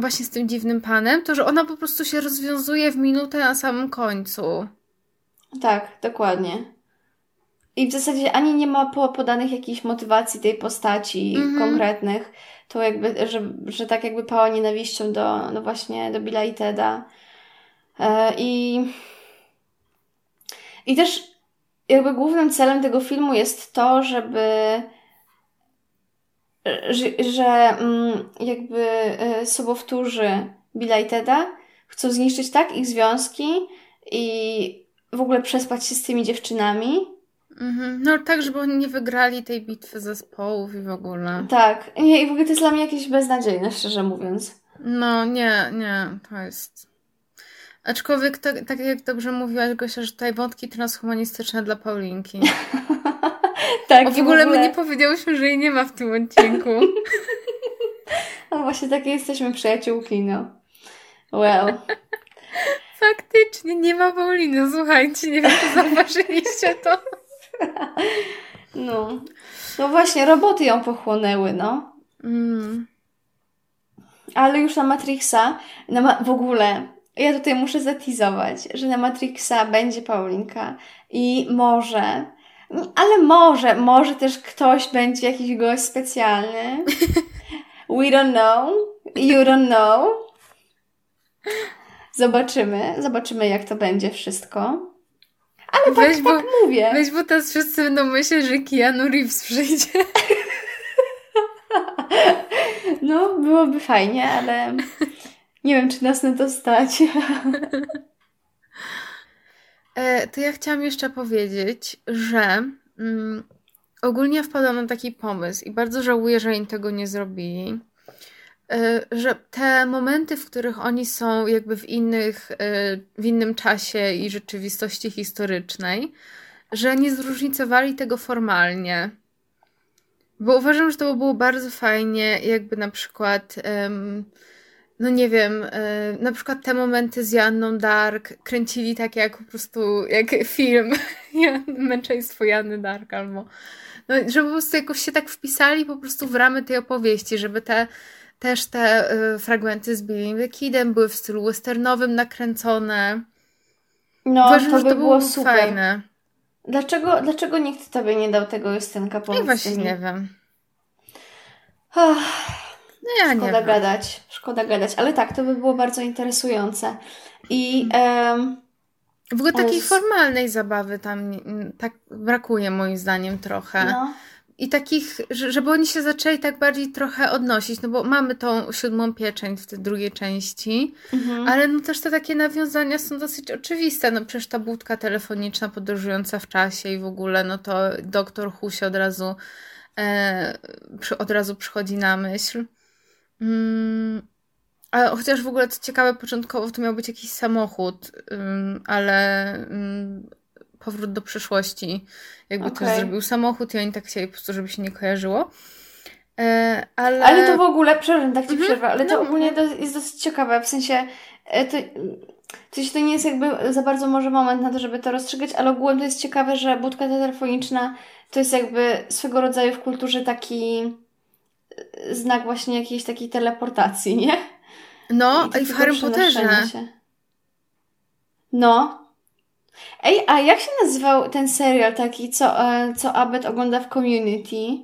właśnie z tym dziwnym panem, to że ona po prostu się rozwiązuje w minutę na samym końcu. Tak, dokładnie. I w zasadzie ani nie ma podanych jakichś motywacji tej postaci mm -hmm. konkretnych. To jakby, że, że tak jakby pała nienawiścią do, no właśnie, do Billa i Teda. E, I, I też jakby głównym celem tego filmu jest to, żeby że, że mm, jakby e, sobowtórzy Billa i Teda chcą zniszczyć tak ich związki i w ogóle przespać się z tymi dziewczynami, Mhm. No tak, żeby oni nie wygrali tej bitwy zespołów i w ogóle. Tak. Nie, i w ogóle to jest dla mnie jakieś beznadziejne, szczerze mówiąc. No nie, nie, to jest... Aczkolwiek tak, tak jak dobrze mówiłaś Gosia, że tutaj wątki transhumanistyczne dla Paulinki. tak. O, w ogóle, w ogóle my nie powiedziałyśmy, że jej nie ma w tym odcinku. no właśnie takie jesteśmy przyjaciółki, no. Well. Faktycznie, nie ma Pauliny, słuchajcie, nie wiem, czy zauważyliście to. No. No właśnie, roboty ją pochłonęły, no. Mm. Ale już na Matrixa, na ma w ogóle, ja tutaj muszę zatizować, że na Matrixa będzie Paulinka i może, ale może, może też ktoś będzie jakiś gość specjalny. We don't know. You don't know. Zobaczymy, zobaczymy jak to będzie wszystko. Ale tak, weź, tak bo, mówię. Weź, bo teraz wszyscy będą myśleć, że Keanu Reeves przyjdzie. No, byłoby fajnie, ale nie wiem, czy nas na to stać. E, to ja chciałam jeszcze powiedzieć, że mm, ogólnie wpadłam na taki pomysł i bardzo żałuję, że oni tego nie zrobili. E, że te momenty, w których oni są jakby w innych, e, w innym czasie i rzeczywistości historycznej, że nie zróżnicowali tego formalnie. Bo uważam, że to by było bardzo fajnie, jakby na przykład, um, no nie wiem, um, na przykład te momenty z Janną Dark kręcili tak jak po prostu, jak film Męczeństwo Janny Dark albo, no, żeby po prostu jakoś się tak wpisali po prostu w ramy tej opowieści, żeby te też te y, fragmenty z Billy the Kidem były w stylu westernowym nakręcone. No, Uważam, to by to było super. Fajne. Dlaczego, dlaczego nikt tobie nie dał tego Justynka po I właśnie nie wiem. Oh, no ja szkoda nie gadać, szkoda gadać, ale tak, to by było bardzo interesujące. I um, w ogóle takiej z... formalnej zabawy tam tak brakuje moim zdaniem trochę. No. I takich, żeby oni się zaczęli tak bardziej trochę odnosić, no bo mamy tą siódmą pieczęć w tej drugiej części, mhm. ale no też te takie nawiązania są dosyć oczywiste, no przecież ta budka telefoniczna podróżująca w czasie i w ogóle, no to doktor Husie od razu e, od razu przychodzi na myśl. Mm, ale chociaż w ogóle co ciekawe, początkowo to miał być jakiś samochód, ale powrót do przeszłości. Jakby okay. to zrobił samochód i oni tak chcieli po prostu, żeby się nie kojarzyło. E, ale... ale to w ogóle, przepraszam, tak ci mhm. przerwę, ale to no, ogólnie no. jest dosyć ciekawe, w sensie e, to, to, to nie jest jakby za bardzo może moment na to, żeby to rozstrzygać, ale ogólnie to jest ciekawe, że budka telefoniczna to jest jakby swego rodzaju w kulturze taki znak właśnie jakiejś takiej teleportacji, nie? No, i, i w Harry Potterze. No, Ej, a jak się nazywał ten serial taki, co, e, co Abbott ogląda w Community?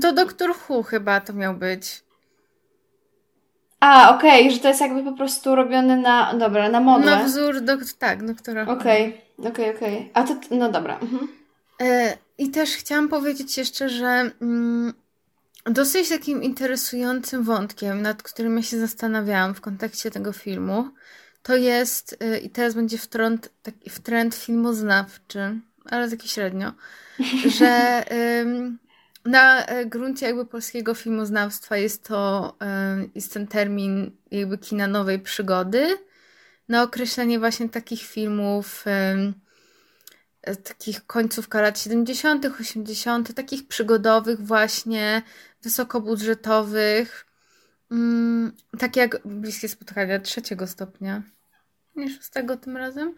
To Doktor Who chyba to miał być. A, okej, okay, że to jest jakby po prostu robione na, dobra, na modłę. Na wzór, do, tak, doktora Okej, okej, okej. Okay. A to, no dobra. Mhm. E, I też chciałam powiedzieć jeszcze, że mm, dosyć takim interesującym wątkiem, nad którym ja się zastanawiałam w kontekście tego filmu, to jest, y, i teraz będzie w trend, taki, w trend filmoznawczy, ale taki średnio, że na e, gruncie jakby polskiego filmoznawstwa jest to, jest ten termin jakby kina nowej przygody, na określenie właśnie takich filmów takich końcówka lat 70., 80., takich przygodowych właśnie, wysokobudżetowych, mm, tak jak Bliskie Spotkania trzeciego stopnia nie szóstego tym razem,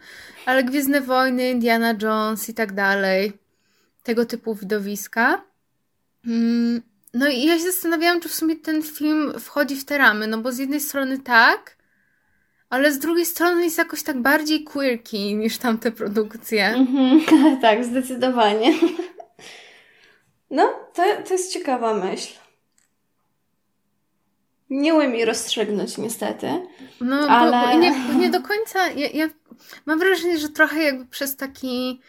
ale Gwiezdne Wojny, Indiana Jones i tak dalej, tego typu widowiska. Mm, no i ja się zastanawiałam, czy w sumie ten film wchodzi w te ramy, no bo z jednej strony tak, ale z drugiej strony jest jakoś tak bardziej quirky niż tamte produkcje. Mhm, tak, zdecydowanie. No, to, to jest ciekawa myśl. Nie umiem jej rozstrzygnąć niestety. No, ale... bo, bo nie, nie, do końca. Ja, ja, mam wrażenie, że trochę jakby przez taki.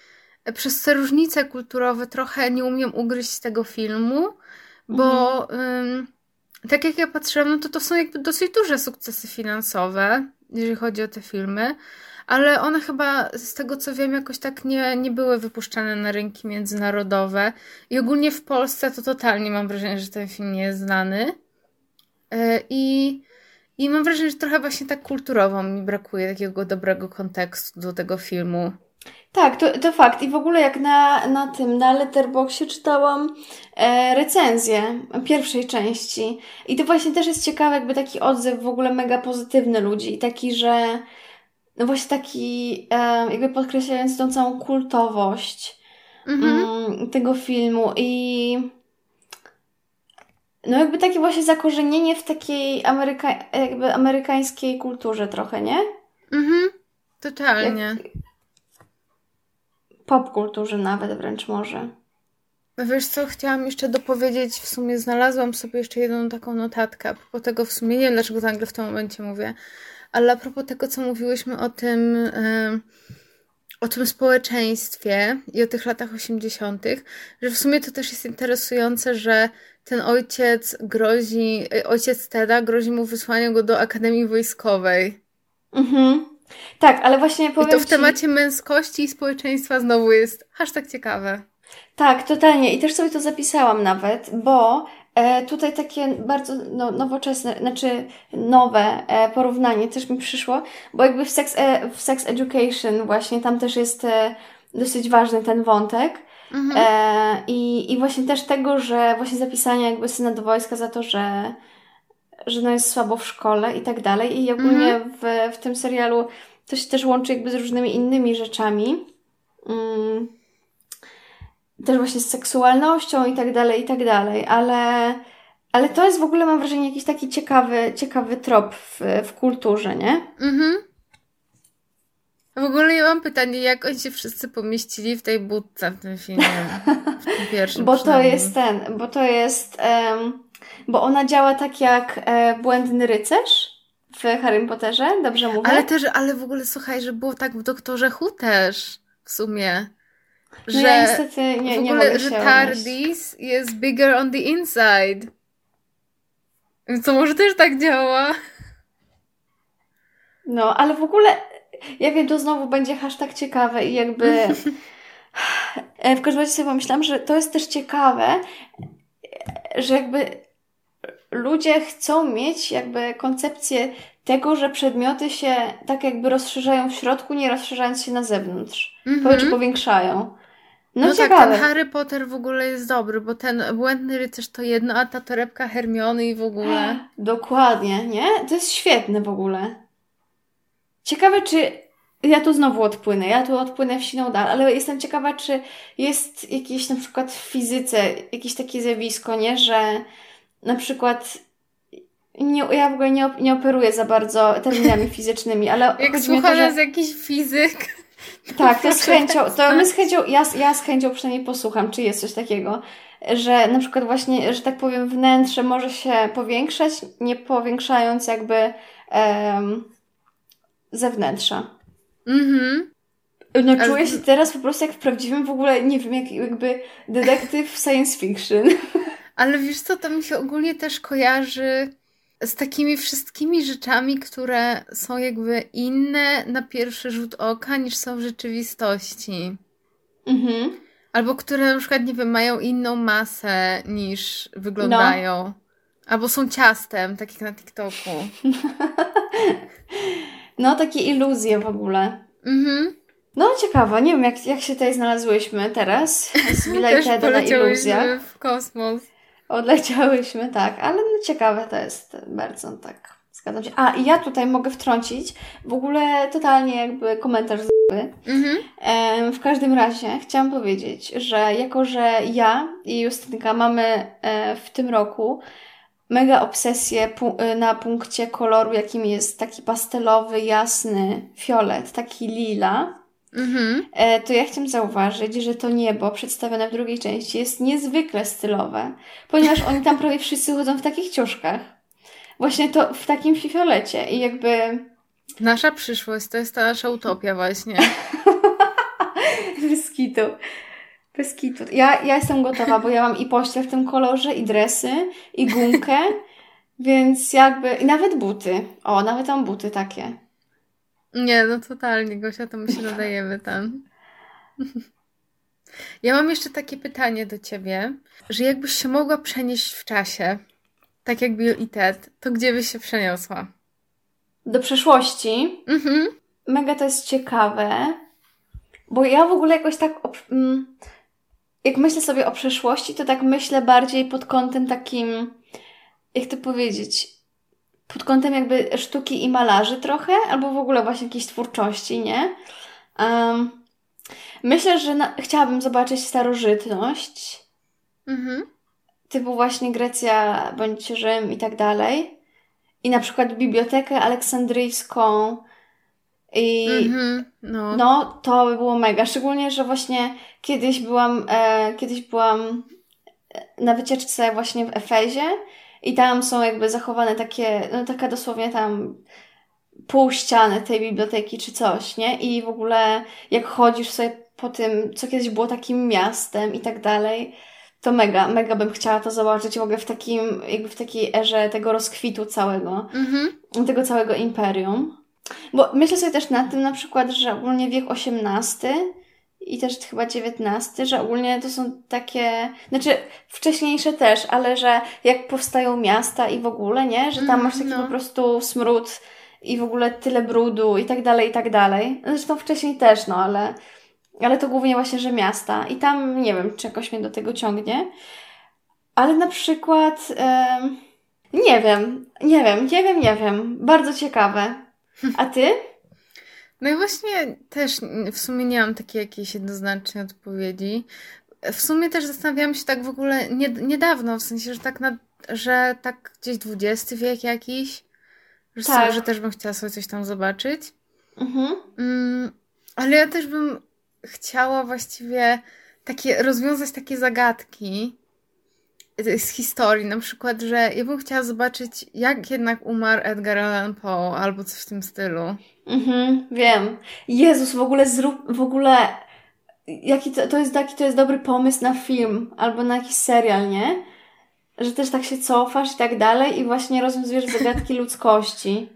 Przez te różnice kulturowe trochę nie umiem ugryźć tego filmu, bo mhm. tak jak ja patrzyłam, no to to są jakby dosyć duże sukcesy finansowe, jeżeli chodzi o te filmy, ale one chyba z tego co wiem jakoś tak nie, nie były wypuszczane na rynki międzynarodowe i ogólnie w Polsce to totalnie mam wrażenie, że ten film nie jest znany. E, I, I mam wrażenie, że trochę właśnie tak kulturowo mi brakuje takiego dobrego kontekstu do tego filmu. Tak, to, to fakt. I w ogóle jak na, na tym, na Letterboxie czytałam e, recenzję pierwszej części. I to właśnie też jest ciekawe, jakby taki odzew w ogóle mega pozytywny ludzi. Taki, że no właśnie taki jakby podkreślając tą całą kultowość mhm. mm, tego filmu. I no jakby takie właśnie zakorzenienie w takiej ameryka jakby amerykańskiej kulturze trochę, nie? Mhm, totalnie. Jak... Popkulturze nawet wręcz może. Wiesz co, chciałam jeszcze dopowiedzieć, w sumie znalazłam sobie jeszcze jedną taką notatkę, propos tego w sumie, nie wiem dlaczego nagle w tym momencie mówię, ale a propos tego, co mówiłyśmy o tym, yy, o tym społeczeństwie i o tych latach 80., że w sumie to też jest interesujące, że ten ojciec grozi, ojciec Teda grozi mu wysłaniem go do Akademii Wojskowej. Mhm. Tak, ale właśnie powiem I to w temacie ci... męskości i społeczeństwa znowu jest aż tak ciekawe. Tak, totalnie. I też sobie to zapisałam nawet, bo e, tutaj takie bardzo no, nowoczesne, znaczy nowe e, porównanie też mi przyszło, bo jakby w Sex, e, w sex Education właśnie tam też jest e, dosyć ważny ten wątek. Mhm. E, i, I właśnie też tego, że właśnie zapisanie jakby syna do wojska za to, że, że no jest słabo w szkole i tak dalej. I ogólnie Mhm. w, w tym serialu to się też łączy jakby z różnymi innymi rzeczami. Mm, też właśnie z seksualnością i tak dalej, i tak dalej, ale, ale to jest w ogóle, mam wrażenie, jakiś taki ciekawy, ciekawy trop w, w kulturze, nie? Mhm. W ogóle ja mam pytanie, jak oni się wszyscy pomieścili w tej budce w tym filmie? W tym pierwszym Bo to jest ten, bo to jest, em, bo ona działa tak jak e, błędny rycerz w Harry Potterze, dobrze mówię? Ale też, ale w ogóle słuchaj, że było tak w Doktorze Who też w sumie. No Że ja niestety nie, w ogóle, że. TARDIS jest bigger on the inside. To może też tak działa. No, ale w ogóle, ja wiem, to znowu będzie hashtag ciekawe i jakby... W każdym razie sobie pomyślałam, że to jest też ciekawe, że jakby ludzie chcą mieć jakby koncepcję tego, że przedmioty się tak jakby rozszerzają w środku, nie rozszerzając się na zewnątrz. Mhm. Czy powiększają. No, No, tak, ciekawe. ten Harry Potter w ogóle jest dobry, bo ten błędny rycerz to jedno, a ta torebka Hermiony i w ogóle. Dokładnie, nie? To jest świetne w ogóle. Ciekawe, czy. Ja tu znowu odpłynę, ja tu odpłynę w siną dal, ale jestem ciekawa, czy jest jakieś na przykład w fizyce jakieś takie zjawisko, nie? Że na przykład. Nie, ja w ogóle nie, op- nie operuję za bardzo terminami fizycznymi, ale Jak chodzi mi o słucha to, że... nas jakiś fizyk. Tak, to z chęcią, to my z chęcią, ja, ja z chęcią przynajmniej posłucham, czy jest coś takiego, że na przykład właśnie, że tak powiem, wnętrze może się powiększać, nie powiększając jakby em, zewnętrza. Mhm. No czuję się teraz po prostu jak w prawdziwym w ogóle, nie wiem, jak jakby detektyw science fiction. Ale wiesz co, to mi się ogólnie też kojarzy z takimi wszystkimi rzeczami, które są jakby inne na pierwszy rzut oka niż są w rzeczywistości. Mhm. Albo które na przykład, nie wiem, mają inną masę niż wyglądają. Albo są ciastem, tak jak na TikToku. No, takie iluzje w ogóle. Mhm. No, ciekawa, nie wiem, jak, jak się tutaj znalazłyśmy teraz z Też na iluzjach. w kosmos. Odleciałyśmy, tak, ale no ciekawe to jest bardzo, tak, zgadzam się. A, i ja tutaj mogę wtrącić w ogóle totalnie jakby komentarz z Mhm. W każdym razie chciałam powiedzieć, że jako, że ja i Justynka mamy e, w tym roku mega obsesję pu- e, na punkcie koloru, jakim jest taki pastelowy, jasny fiolet, taki lila, Mhm. E, to ja chciałam zauważyć, że to niebo przedstawione w drugiej części jest niezwykle stylowe, ponieważ oni tam prawie wszyscy chodzą w takich ciuszkach. Właśnie to w takim fiolecie i jakby Nasza przyszłość to jest ta nasza utopia właśnie. bez kitu. Bez kitu. Ja, ja jestem gotowa, bo ja mam i pościel w tym kolorze, i dresy, i gumkę, więc jakby... I nawet buty. O, nawet mam buty takie. Nie, no totalnie, Gosia, to my się nadajemy tam. Ja mam jeszcze takie pytanie do ciebie, że jakbyś się mogła przenieść w czasie, tak jak Bill i Ted, to gdzie byś się przeniosła? Do przeszłości Mhm. mega to jest ciekawe, bo ja w ogóle jakoś tak, mm, jak myślę sobie o przeszłości, to tak myślę bardziej pod kątem takim, jak to powiedzieć, pod kątem jakby sztuki i malarzy trochę, albo w ogóle właśnie jakiejś twórczości, nie? Um, myślę, że na, chciałabym zobaczyć starożytność, Mhm. typu właśnie Grecja bądź Rzym i tak dalej. I na przykład bibliotekę aleksandryjską i Mhm. No. no, to by było mega. Szczególnie, że właśnie kiedyś byłam, e, kiedyś byłam e, na wycieczce właśnie w Efezie i tam są jakby zachowane takie, no taka dosłownie tam pół ściany tej biblioteki czy coś, nie? I w ogóle jak chodzisz sobie po tym, co kiedyś było takim miastem i tak dalej, to mega, mega bym chciała to zobaczyć w ogóle w takim, jakby w takiej erze tego rozkwitu całego Mhm. tego całego imperium. Bo myślę sobie też na tym na przykład, że ogólnie wiek XVIII i też chyba XIX, że ogólnie to są takie, znaczy wcześniejsze też, ale że jak powstają miasta i w ogóle, nie? Że tam Mhm, masz taki no. po prostu smród i w ogóle tyle brudu i tak dalej, i tak dalej. Zresztą wcześniej też, no ale ale to głównie właśnie, że miasta. I tam nie wiem, czy jakoś mnie do tego ciągnie. Ale na przykład. nie wiem, nie wiem, nie wiem, nie wiem. Bardzo ciekawe. A ty? No i właśnie też w sumie nie mam takiej jakiejś jednoznacznej odpowiedzi. W sumie też zastanawiałam się tak w ogóle nie, niedawno, w sensie, że tak, na, że tak gdzieś XX wiek jakiś, że, Tak. sobie, że też bym chciała sobie coś tam zobaczyć. Mhm. Mm, ale ja też bym chciała właściwie takie, rozwiązać takie zagadki z historii. Na przykład, że ja bym chciała zobaczyć, jak jednak umarł Edgar Allan Poe albo coś w tym stylu. Mhm, wiem. Jezus, w ogóle zrób, w ogóle jaki to, to jest taki, to jest dobry pomysł na film albo na jakiś serial, nie? Że też tak się cofasz i tak dalej i właśnie rozwiązujesz zagadki ludzkości.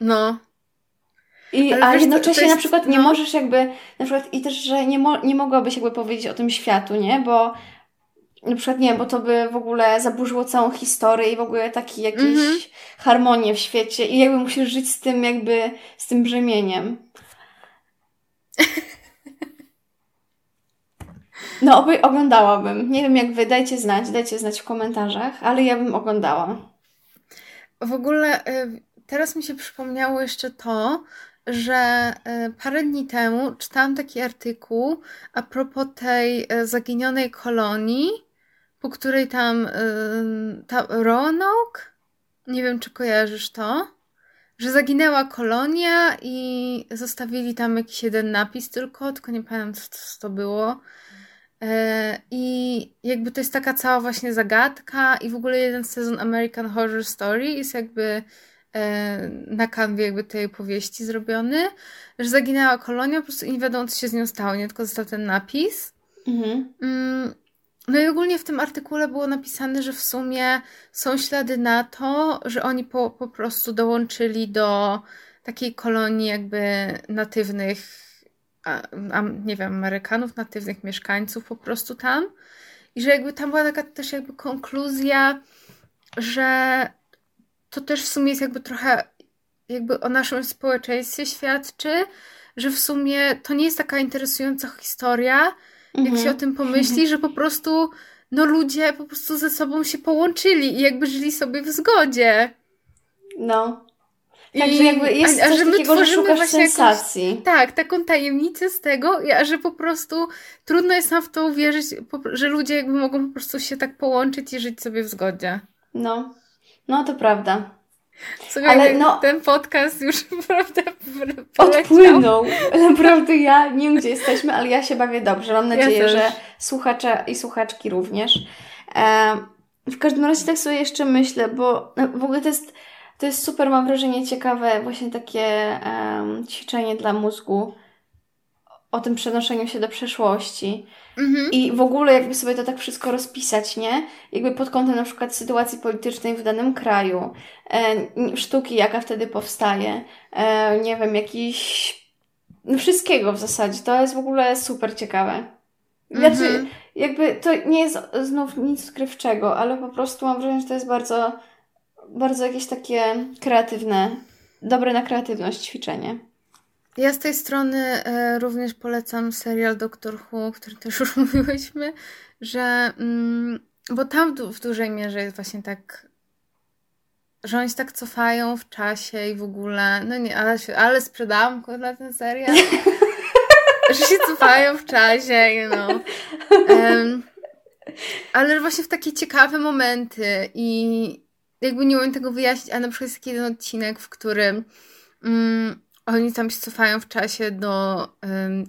No, I, Ale a wiesz, jednocześnie jest- na przykład nie no. możesz jakby, na przykład i też, że nie, mo, nie mogłabyś jakby powiedzieć o tym światu, nie? Bo na przykład nie, bo to by w ogóle zaburzyło całą historię i w ogóle taki jakiś Mhm. harmonię w świecie i jakby musisz żyć z tym jakby, z tym brzemieniem. No, oby, oglądałabym. Nie wiem jak wy, dajcie znać, dajcie znać w komentarzach, ale ja bym oglądała. w ogóle y, teraz mi się przypomniało jeszcze to, że y, parę dni temu czytałam taki artykuł a propos tej y, zaginionej kolonii, po której tam, y, ta Roanoke, nie wiem czy kojarzysz to, że zaginęła kolonia i zostawili tam jakiś jeden napis tylko, tylko nie pamiętam co, co to było. E, I jakby to jest taka cała właśnie zagadka i w ogóle jeden sezon American Horror Story jest jakby e, na kanwie jakby tej powieści zrobiony, że zaginęła kolonia, po prostu i nie wiadomo co się z nią stało, nie tylko został ten napis. Mhm. No i ogólnie w tym artykule było napisane, że w sumie są ślady na to, że oni po, po prostu dołączyli do takiej kolonii jakby natywnych, a, a, nie wiem, Amerykanów, natywnych mieszkańców po prostu tam. I że jakby tam była taka też jakby konkluzja, że to też w sumie jest jakby trochę jakby o naszym społeczeństwie świadczy, że w sumie to nie jest taka interesująca historia, jak Mhm. się o tym pomyśli, że po prostu no ludzie po prostu ze sobą się połączyli i jakby żyli sobie w zgodzie. No. I, Także jakby jest a, a że my takiego, że tworzymy szukasz właśnie jakąś- sensacji. tak, taką tajemnicę z tego, a że po prostu trudno jest nam w to uwierzyć, że ludzie jakby mogą po prostu się tak połączyć i żyć sobie w zgodzie. No. No, to prawda. Słuchaj, Ale ten, no- ten podcast już naprawdę poleciał. Odpłynął. Naprawdę ja nie wiem, gdzie jesteśmy, ale ja się bawię dobrze. Mam nadzieję, też. że słuchacze i słuchaczki również. E, w każdym razie tak sobie jeszcze myślę, bo no, w ogóle to jest, to jest super, mam wrażenie, ciekawe właśnie takie em, ćwiczenie dla mózgu o tym przenoszeniu się do przeszłości. Mhm. I w ogóle jakby sobie to tak wszystko rozpisać, nie? Jakby pod kątem na przykład sytuacji politycznej w danym kraju, e, sztuki, jaka wtedy powstaje, e, nie wiem, jakiś... No wszystkiego w zasadzie. To jest w ogóle super ciekawe. Znaczy, Mhm. jakby to nie jest znów nic odkrywczego, ale po prostu mam wrażenie, że to jest bardzo, bardzo jakieś takie kreatywne, dobre na kreatywność ćwiczenie. Ja z tej strony e, również polecam serial Doctor Who, o którym też już mówiłyśmy, że mm, bo tam w, du- w dużej mierze jest właśnie tak, że oni się tak cofają w czasie i w ogóle, no nie, ale, się- ale sprzedałam go dla ten serial, że się cofają w czasie, you know. Em, ale właśnie w takie ciekawe momenty i jakby nie umiem tego wyjaśnić, a na przykład jest taki jeden odcinek, w którym mm, oni tam się cofają w czasie do,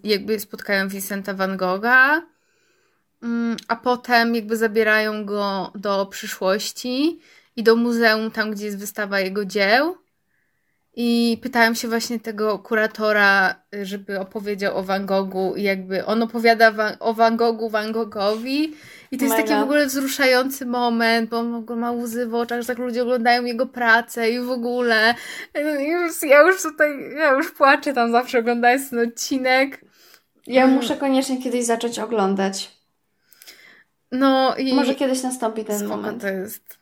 jakby spotkają Vincenta van Gogha, mm, a potem jakby zabierają go do przyszłości i do muzeum, tam gdzie jest wystawa jego dzieł. I pytałem się właśnie tego kuratora, żeby opowiedział o Van Goghu i jakby on opowiada wa- o Van Goghu Van Goghowi i to jest taki w ogóle wzruszający moment, bo on w ogóle ma łzy w oczach, że tak ludzie oglądają jego pracę i w ogóle I już, ja już tutaj, ja już płaczę tam zawsze oglądając ten odcinek. Ja Mm. muszę koniecznie kiedyś zacząć oglądać. No i Może kiedyś nastąpi ten spoko moment. to jest.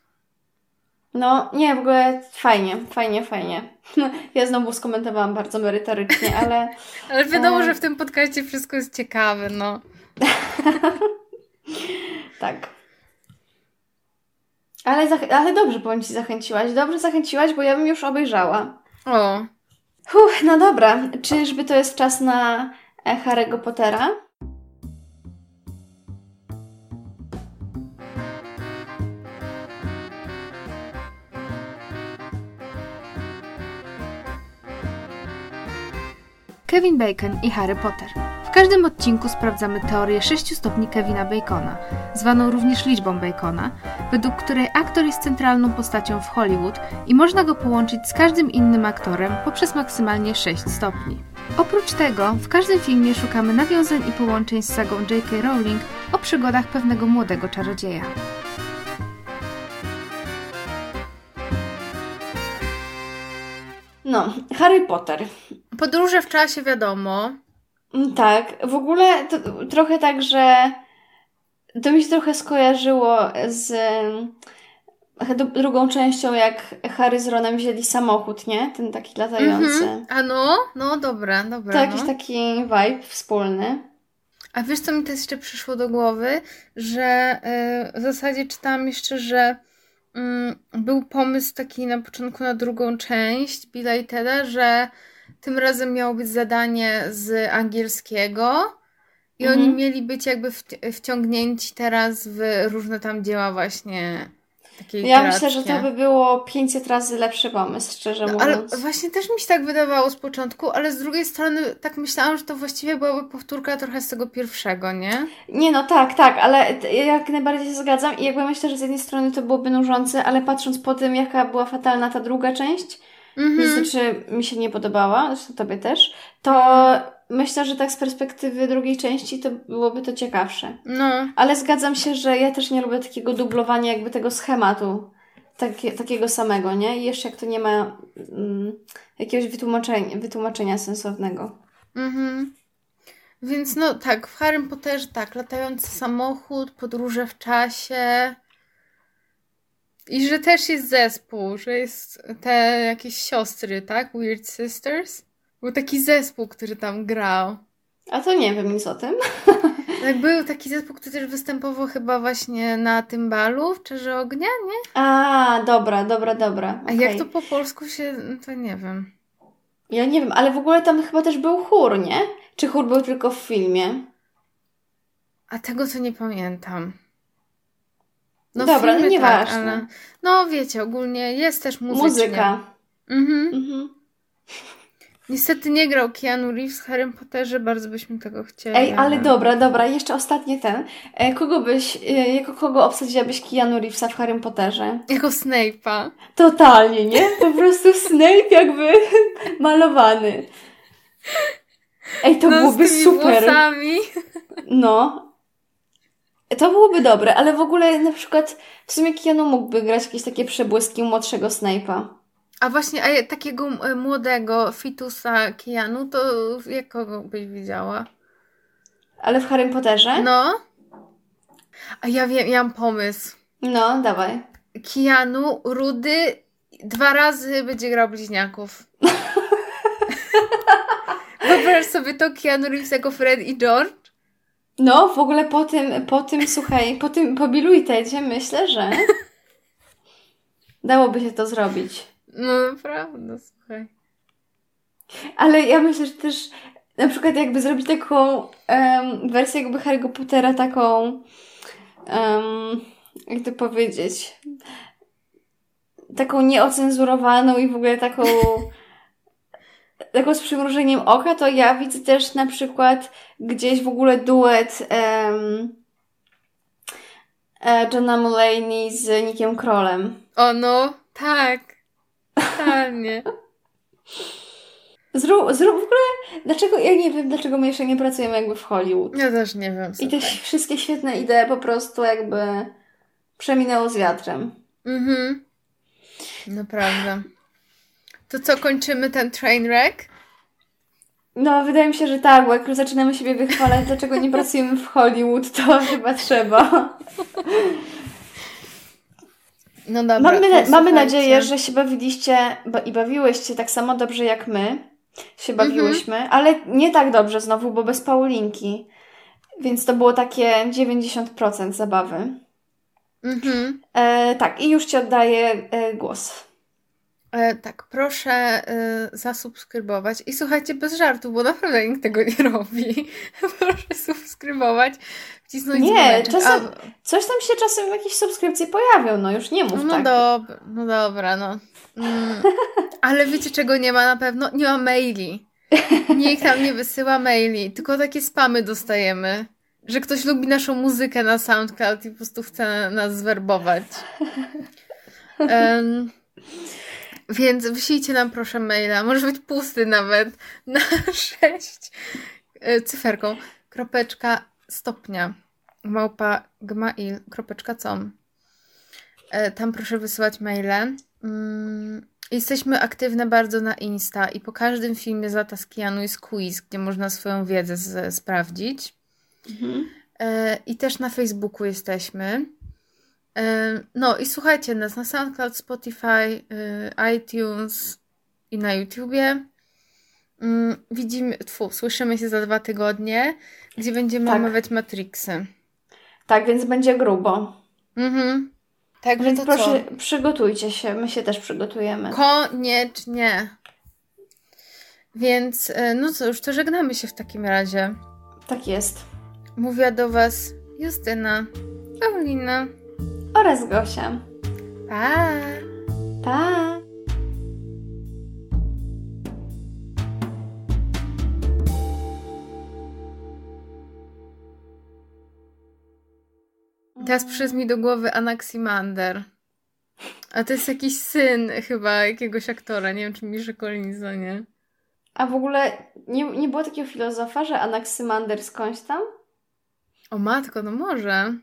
No, nie, w ogóle fajnie, fajnie, fajnie. Ja znowu skomentowałam bardzo merytorycznie, ale... ale wiadomo, e... że w tym podcaście wszystko jest ciekawe, no. tak. Ale, ale dobrze, powiem Ci, zachęciłaś. Dobrze zachęciłaś, bo ja bym już obejrzała. O. Huh, no dobra. Czyżby to jest czas na Harry'ego Pottera? Kevin Bacon i Harry Potter. W każdym odcinku sprawdzamy teorię 6 stopni Kevina Bacona, zwaną również liczbą Bacona, według której aktor jest centralną postacią w Hollywood i można go połączyć z każdym innym aktorem poprzez maksymalnie 6 stopni. Oprócz tego, w każdym filmie szukamy nawiązań i połączeń z sagą J.K. Rowling o przygodach pewnego młodego czarodzieja. No, Harry Potter. Podróże w czasie wiadomo. Mm, tak, w ogóle to trochę tak, że to mi się trochę skojarzyło z drugą częścią, jak Harry z Ronem wzięli samochód, nie? Ten taki latający. Mm -hmm. A no? No dobra, dobra. To no. jakiś taki vibe wspólny. A wiesz, co mi też jeszcze przyszło do głowy? Że yy, w zasadzie czytałam jeszcze, że yy, był pomysł taki na początku na drugą część Billa i Teda, że tym razem miało być zadanie z angielskiego i mhm. oni mieli być jakby wciągnięci teraz w różne tam dzieła właśnie takiej Ja myślę, że to by było 500 razy lepszy pomysł, szczerze no, mówiąc. Ale właśnie też mi się tak wydawało z początku, ale z drugiej strony tak myślałam, że to właściwie byłaby powtórka trochę z tego pierwszego, nie? Nie, no tak, tak, ale jak najbardziej się zgadzam i jakby myślę, że z jednej strony to byłoby nużące, ale patrząc po tym, jaka była fatalna ta druga część, mm-hmm. znaczy mi się nie podobała, zresztą tobie też, to myślę, że tak z perspektywy drugiej części to byłoby to ciekawsze. No. Ale zgadzam się, że ja też nie lubię takiego dublowania jakby tego schematu. Takie, takiego samego, nie? I jeszcze jak to nie ma mm, jakiegoś wytłumaczenia, wytłumaczenia sensownego. Mhm. Więc no tak, w Harry Potterze tak, latający samochód, podróże w czasie, i że też jest zespół, że jest te jakieś siostry, tak? Weird Sisters. Był taki zespół, który tam grał. A to nie wiem nic o tym. Tak, był taki zespół, który też występował chyba właśnie na tym balu w Czerze Ognia, nie? A, dobra, dobra, dobra. Okay. A jak to po polsku się, no to nie wiem. Ja nie wiem, ale w ogóle tam chyba też był chór, nie? Czy chór był tylko w filmie? A tego co nie pamiętam. No Dobra, no nieważne. Tak, ale... No wiecie, ogólnie jest też muzycznie. Muzyka. Mhm. mhm. Niestety nie grał Keanu Reeves w Harry Potterze, bardzo byśmy tego chcieli. Ej, ale dobra, dobra, jeszcze ostatnie ten. E, kogo byś, e, jako kogo obsadziłabyś Keanu Reevesa w Harry Potterze? Jako Snape'a. Totalnie, nie? Po prostu Snape jakby malowany. Ej, to no, byłoby z super. Włosami. No, to byłoby dobre, ale w ogóle na przykład w sumie Keanu mógłby grać jakieś takie przebłyski młodszego Snape'a. A właśnie, a takiego e, młodego fitusa Keanu, to jak kogo byś widziała? Ale w Harry Potterze? No. A ja wiem, ja mam pomysł. No, dawaj. Keanu, rudy, dwa razy będzie grał bliźniaków. Wyobraź sobie to Keanu Reeves jako Fred i George? No, w ogóle po tym, po tym, słuchaj, po tym, po Tedzie myślę, że dałoby się to zrobić. No naprawdę, słuchaj. Ale ja myślę, że też na przykład jakby zrobić taką um, wersję jakby Harry'ego Pottera taką um, jak to powiedzieć taką nieocenzurowaną i w ogóle taką taką z przymrużeniem oka, to ja widzę też na przykład gdzieś w ogóle duet um, Johna Mulaney z Nickiem Krolem. O no, tak. Totalnie. Zrób, zrób w ogóle, dlaczego, ja nie wiem, dlaczego my jeszcze nie pracujemy jakby w Hollywood. Ja też nie wiem. I te wszystkie świetne idee po prostu jakby przeminęło z wiatrem. Mhm. Naprawdę. To co, kończymy ten train wreck? No, wydaje mi się, że tak, bo jak już zaczynamy siebie wychwalać, dlaczego nie pracujemy w Hollywood, to chyba trzeba. No dobra, mamy, to mamy nadzieję, że się bawiliście ba- i bawiłyście tak samo dobrze jak my się bawiłyśmy, ale nie tak dobrze znowu, bo bez Paulinki. Więc to było takie 90% zabawy. Mhm. E, tak, i już Ci oddaję e, głos. E, tak, proszę e, zasubskrybować. I słuchajcie, bez żartu, bo naprawdę nikt tego nie robi. proszę subskrybować, wcisnąć Nie, dzwoneczek. czasem- A, Coś tam się czasem jakieś subskrypcje pojawią, no już nie mów no, tak. dobra, no dobra, no. Mm, ale wiecie czego nie ma na pewno? Nie ma maili. Nikt nam nie wysyła maili, tylko takie spamy dostajemy. Że ktoś lubi naszą muzykę na SoundCloud i po prostu chce nas zwerbować. Em, więc wyślijcie nam proszę maila, może być pusty nawet, na 6 e, cyferką, kropeczka stopnia, małpa gmail.com. E, Tam proszę wysyłać maile. Mm, Jesteśmy aktywne bardzo na Insta i po każdym filmie z Lataskianu jest quiz, gdzie można swoją wiedzę sprawdzić. Mhm. E, I też na Facebooku jesteśmy. No i słuchajcie nas na SoundCloud, Spotify, e, iTunes i na YouTubie. Mm, Widzimy, tfu, słyszymy się za dwa tygodnie, gdzie będziemy Tak. omawiać Matrixy. Tak, więc będzie grubo. Mhm. Także Więc proszę, przygotujcie się. My się też przygotujemy. co? Koniecznie. Więc, e, no cóż, to żegnamy się w takim razie. Tak jest. Mówiła do Was Justyna, Paulina. Oraz Gosia. Pa! Pa! Teraz przyszedł mi do głowy Anaximander. A to jest jakiś syn chyba jakiegoś aktora. Nie wiem, czy Miszy Collinsa, nie? A w ogóle nie, nie było takiego filozofa, że Anaxymander skądś tam? O matko, no może.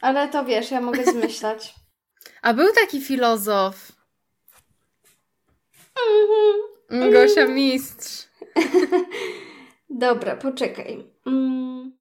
Ale to wiesz, ja mogę zmyślać. A był taki filozof. Mhm. Gosia Mistrz. Dobra, poczekaj. Mm.